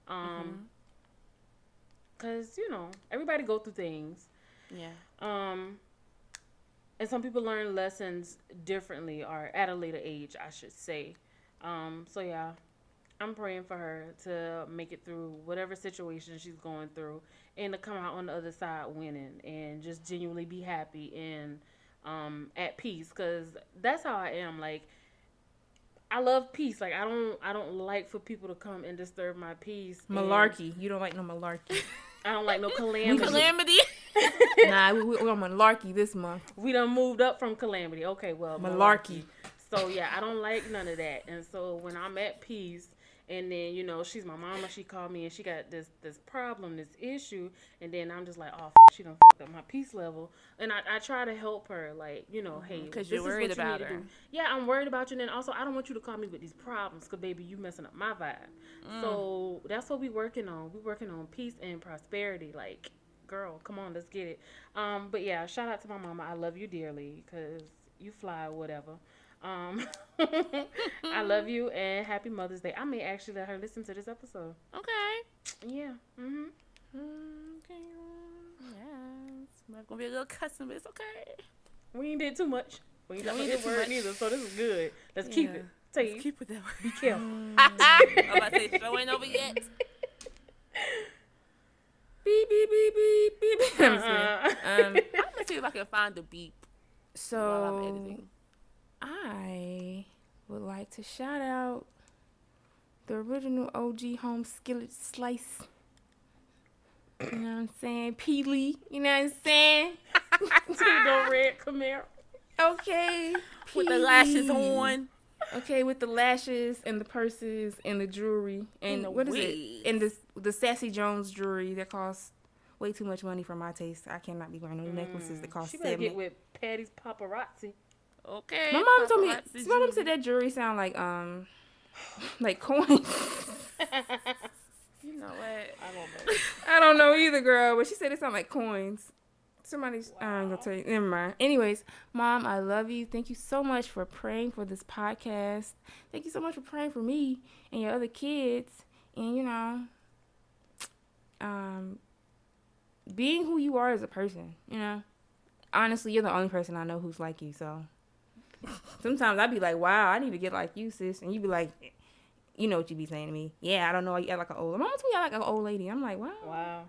Speaker 3: Um, cause you know everybody go through things.
Speaker 1: Yeah.
Speaker 3: Um, and some people learn lessons differently or at a later age, I should say. Um, so yeah, I'm praying for her to make it through whatever situation she's going through and to come out on the other side winning and just genuinely be happy and um, at peace because that's how I am. Like, I love peace. Like, I don't, I don't like for people to come and disturb my peace.
Speaker 2: Malarkey. You don't like no malarkey.
Speaker 3: I don't like no calamity.
Speaker 1: Calamity.
Speaker 2: nah, we, we, we're on malarkey this month.
Speaker 3: we done moved up from calamity. Okay, well,
Speaker 2: Malarkey.
Speaker 3: So yeah, I don't like none of that. And so when I'm at peace, and then you know she's my mama, she called me and she got this this problem, this issue, and then I'm just like, oh, f- she done f- up my peace level, and I, I try to help her, like you know, hey, mm-hmm,
Speaker 1: 'Cause
Speaker 3: this
Speaker 1: you're worried
Speaker 3: you
Speaker 1: about
Speaker 3: need
Speaker 1: her.
Speaker 3: Yeah, I'm worried about you, and then also I don't want you to call me with these problems, cause baby, you messing up my vibe. Mm. So that's what we working on. We working on peace and prosperity, like. Girl, come on, let's get it. Um, but yeah, shout out to my mama. I love you dearly, cause you fly, whatever. Um, I love you and happy Mother's Day. I may actually let her listen to this episode.
Speaker 1: Okay.
Speaker 3: Yeah. hmm
Speaker 1: Okay. Yeah. It's not gonna be a little cussing, but it's okay.
Speaker 3: We ain't did too much. We ain't done
Speaker 1: we did too much.
Speaker 3: neither, so this is good. Let's keep
Speaker 1: Yeah.
Speaker 3: it. Say,
Speaker 1: Keep with that word.
Speaker 3: be careful.
Speaker 1: I'm about to say show ain't over yet.
Speaker 2: Beep beep beep beep beep. beep. I'm
Speaker 3: Uh-uh.
Speaker 2: Um,
Speaker 1: I'm gonna see if I can find the beep while I'm
Speaker 2: so
Speaker 1: editing.
Speaker 2: I would like to shout out the original OG home skillet slice. You know what I'm saying? Peely. You know what I'm saying?
Speaker 3: Two-door red Camaro.
Speaker 2: Okay.
Speaker 1: With the lashes on.
Speaker 2: Okay, with the lashes and the purses and the jewelry and
Speaker 1: the
Speaker 2: what is
Speaker 1: wigs.
Speaker 2: it? And the the Sassy Jones jewelry that costs way too much money for my taste. I cannot be wearing no necklaces that cost
Speaker 3: She better
Speaker 2: seven.
Speaker 3: get with Patty's paparazzi.
Speaker 1: Okay.
Speaker 2: My mom told me.
Speaker 1: paparazzi
Speaker 2: My mom said that jewelry sound like um, like coins.
Speaker 1: You know what?
Speaker 3: I don't know.
Speaker 2: I don't know either, girl. But she said it sound like coins. Somebody's. I'm gonna tell you. Never mind. Anyways, mom, I love you. Thank you so much for praying for this podcast. Thank you so much for praying for me and your other kids. And you know, um, being who you are as a person. You know, honestly, you're the only person I know who's like you. So sometimes I'd be like, "Wow, I need to get like you, sis," and you'd be like. You know what you be saying to me? Yeah, I don't know. You act like an old. Mom told me I like an old lady. I'm like, wow.
Speaker 3: Wow.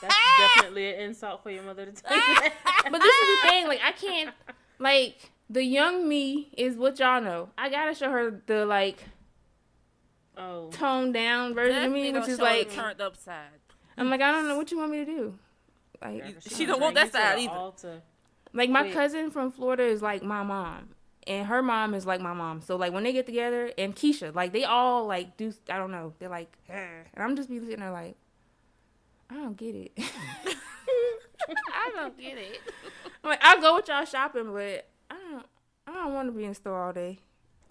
Speaker 3: That's definitely an insult for your mother to tell you that.
Speaker 2: But this is the thing, like I can't like the young me is what y'all know. I gotta show her the like
Speaker 3: Oh.
Speaker 2: toned down version of me,
Speaker 1: Definitely
Speaker 2: which is like
Speaker 1: turned upside.
Speaker 2: I'm like, I don't know what you want me to do. Like,
Speaker 3: Gotta
Speaker 1: She
Speaker 3: send
Speaker 1: don't want that
Speaker 3: the
Speaker 1: side either.
Speaker 3: altar.
Speaker 2: like my
Speaker 3: Wait.
Speaker 2: cousin from Florida is like my mom, and her mom is like my mom. So like when they get together, and Keisha, like they all like do. I don't know. They're like, "Eh." and I'm just be sitting there like, I don't get it.
Speaker 1: I don't get it.
Speaker 2: Like, I'll go with y'all shopping, but I don't. I don't want to be in the store all day.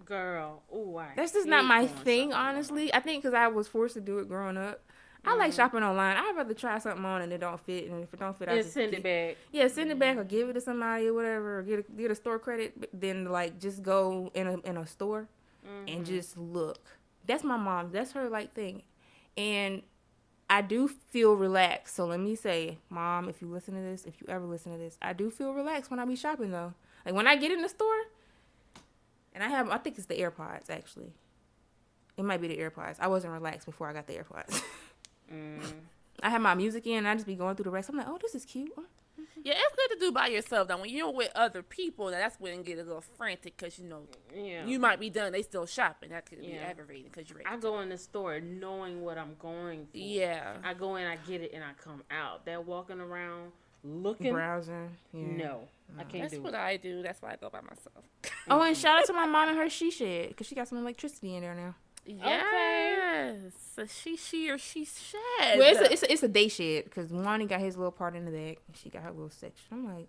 Speaker 3: Girl, ooh, I
Speaker 2: That's just not my thing, honestly. I think because I was forced to do it growing up. I like
Speaker 3: Mhm.
Speaker 2: shopping online. I'd rather try something on and it don't fit, and if it don't fit, I just
Speaker 3: send
Speaker 2: get-
Speaker 3: it back.
Speaker 2: Yeah, send it back or give it to somebody or whatever, or get a, get a store credit. Then like just go in a in a store
Speaker 3: Mm-hmm.
Speaker 2: and just look. That's my mom. That's her like thing, and I do feel relaxed. So let me say, mom, if you listen to this, if you ever listen to this, I do feel relaxed when I be shopping though. Like when I get in the store, and I have, I think it's the AirPods actually. It might be the AirPods. I wasn't relaxed before I got the AirPods.
Speaker 3: Mm.
Speaker 2: I have my music in. And I just be going through the rest. I'm like, oh, this is cute.
Speaker 1: Yeah, it's good to do by yourself. Though when you're with other people, now that's when it get a little frantic because you know
Speaker 3: Yeah.
Speaker 1: you might be done. They still shopping. That could be
Speaker 3: Yeah.
Speaker 1: aggravating because you're.
Speaker 3: I go in the store knowing what I'm going for.
Speaker 1: Yeah.
Speaker 3: I go in, I get it, and I come out. That walking around looking,
Speaker 2: browsing. Yeah.
Speaker 3: no, I can't
Speaker 1: That's
Speaker 3: do
Speaker 1: what
Speaker 3: it.
Speaker 1: I do. That's why I go by myself.
Speaker 2: Oh, and shout out to my mom and her she shed because she got some electricity in there now.
Speaker 1: Yes. So she, she, or she shed.
Speaker 2: Well, it's a, it's a, it's a day shed because Wani got his little part in the back and she got her little section. I'm like,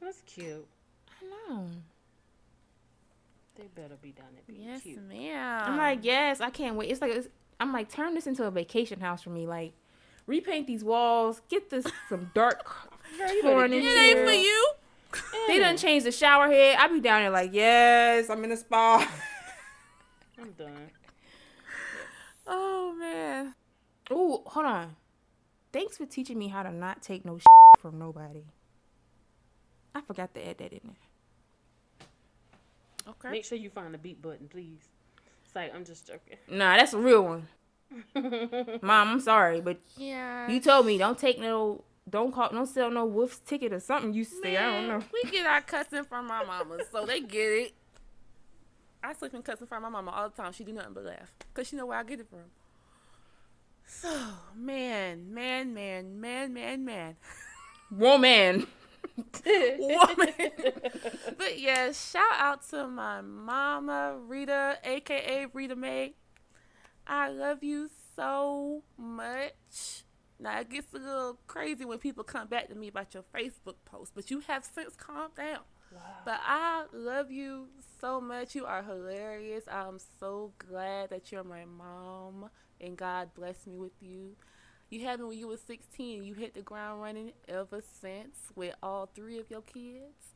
Speaker 3: That's cute.
Speaker 2: I know.
Speaker 3: They better be done at being
Speaker 1: yes,
Speaker 3: cute.
Speaker 1: ma'am.
Speaker 2: I'm like, yes, I can't wait. It's like it's, I'm like, turn this into a vacation house for me. Like, repaint these walls, get this some dark flooring in
Speaker 1: it ain't for you.
Speaker 2: They done changed the shower head. I be down there like, yes, I'm in a spa.
Speaker 3: I'm done.
Speaker 1: Oh man.
Speaker 2: Ooh, hold on. Thanks for teaching me how to not take no shit from nobody. I forgot to add that in there.
Speaker 1: Okay.
Speaker 3: Make sure you find the beat button, please. It's like I'm just joking.
Speaker 2: Nah, that's a real one. Mom, I'm sorry, but
Speaker 1: Yeah.
Speaker 2: you told me don't take no, don't call, don't sell no wolf's ticket or something. You say I don't know.
Speaker 1: We get our cussing from our mamas, so they get it. I sleep in cussing from my mama all the time. She do nothing but laugh, cause she know where I get it from. So man, man, man, man, man, man,
Speaker 2: Woman.
Speaker 1: woman. but yeah, shout out to my mama Rita, aka Rita May. I love you so much. Now it gets a little crazy when people come back to me about your Facebook post, but you have since calmed down. But I love you so much. You are hilarious. I'm so glad that you're my mom and God blessed me with you. You had me when you were 16. You hit the ground running ever since with all three of your kids.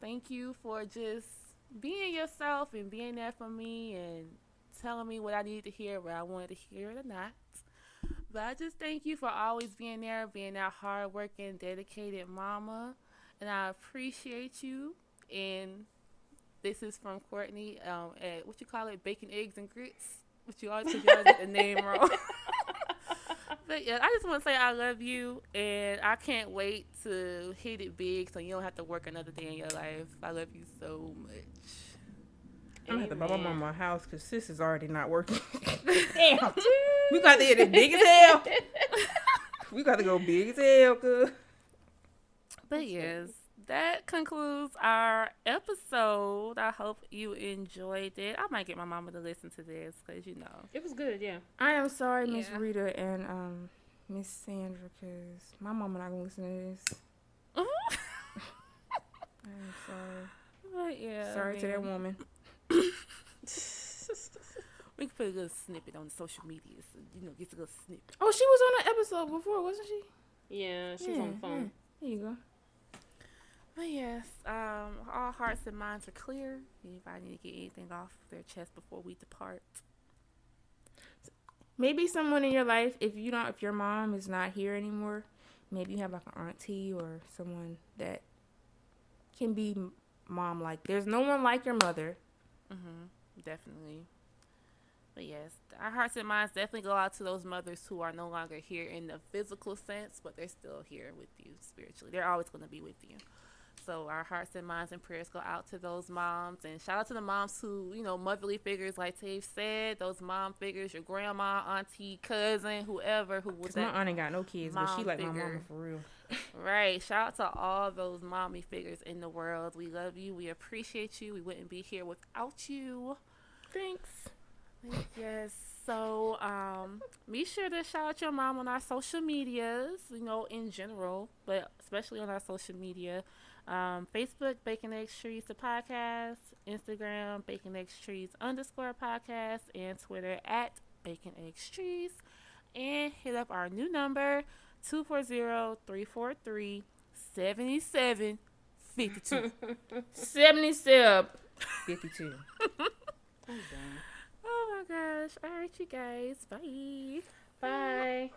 Speaker 1: Thank you for just being yourself and being there for me and telling me what I needed to hear, where I wanted to hear it or not. But I just thank you for always being there, being that hardworking, dedicated mama. And I appreciate you. And this is from Courtney um, at what you call it, bacon, eggs, and grits. But you always, 'cause you always get the name wrong. but yeah, I just want to say I love you, and I can't wait to hit it big, so you don't have to work another day in your life. I love you so much.
Speaker 2: I'm gonna have to buy my
Speaker 3: Amen.
Speaker 2: mama a house because sis is already not working. Damn. we got to hit it big as hell. we got to go big as hell, cuz.
Speaker 1: But yes, that concludes our episode. I hope you enjoyed it. I might get my mama to listen to this because you know.
Speaker 3: It was good, yeah.
Speaker 2: I am sorry, Miss
Speaker 1: Yeah.
Speaker 2: Rita and um Miss Sandra, because my mama not gonna listen to this. I am sorry.
Speaker 1: But yeah,
Speaker 2: sorry to that woman.
Speaker 1: We can put a little snippet on social media, so you know, get a little snippet.
Speaker 2: Oh, she was on an episode before, wasn't she?
Speaker 3: Yeah, she's on the phone.
Speaker 2: There you go.
Speaker 1: But yes, um, all hearts and minds are clear. Anybody need to get anything off their chest before we depart?
Speaker 2: Maybe someone in your life, if you don't, if your mom is not here anymore, maybe you have like an auntie or someone that can be mom like. There's no one like your mother.
Speaker 1: Mm-hmm. Definitely. But yes, our hearts and minds definitely go out to those mothers who are no longer here in the physical sense, but they're still here with you spiritually. They're always going to be with you. So our hearts and minds and prayers go out to those moms, and shout out to the moms who, you know, motherly figures, like Tave said, those mom figures, your grandma, auntie, cousin, whoever who was
Speaker 5: My aunt ain't got no kids, but she like my
Speaker 1: figure.
Speaker 5: mama for real.
Speaker 1: Right. Shout out to all those mommy figures in the world. We love you. We appreciate you. We wouldn't be here without you.
Speaker 5: Thanks.
Speaker 1: Yes. So, um, be sure to shout out your mom on our social medias, you know, in general, but especially on our social media. Um, Facebook, Bacon Eggs Trees the podcast, Instagram, Bacon Eggs Trees underscore podcast, and Twitter at Bacon Eggs Trees. And hit up our new number, 240-343-7752.
Speaker 5: 77. 52.
Speaker 1: oh my gosh. All right, you guys. Bye.
Speaker 3: Bye.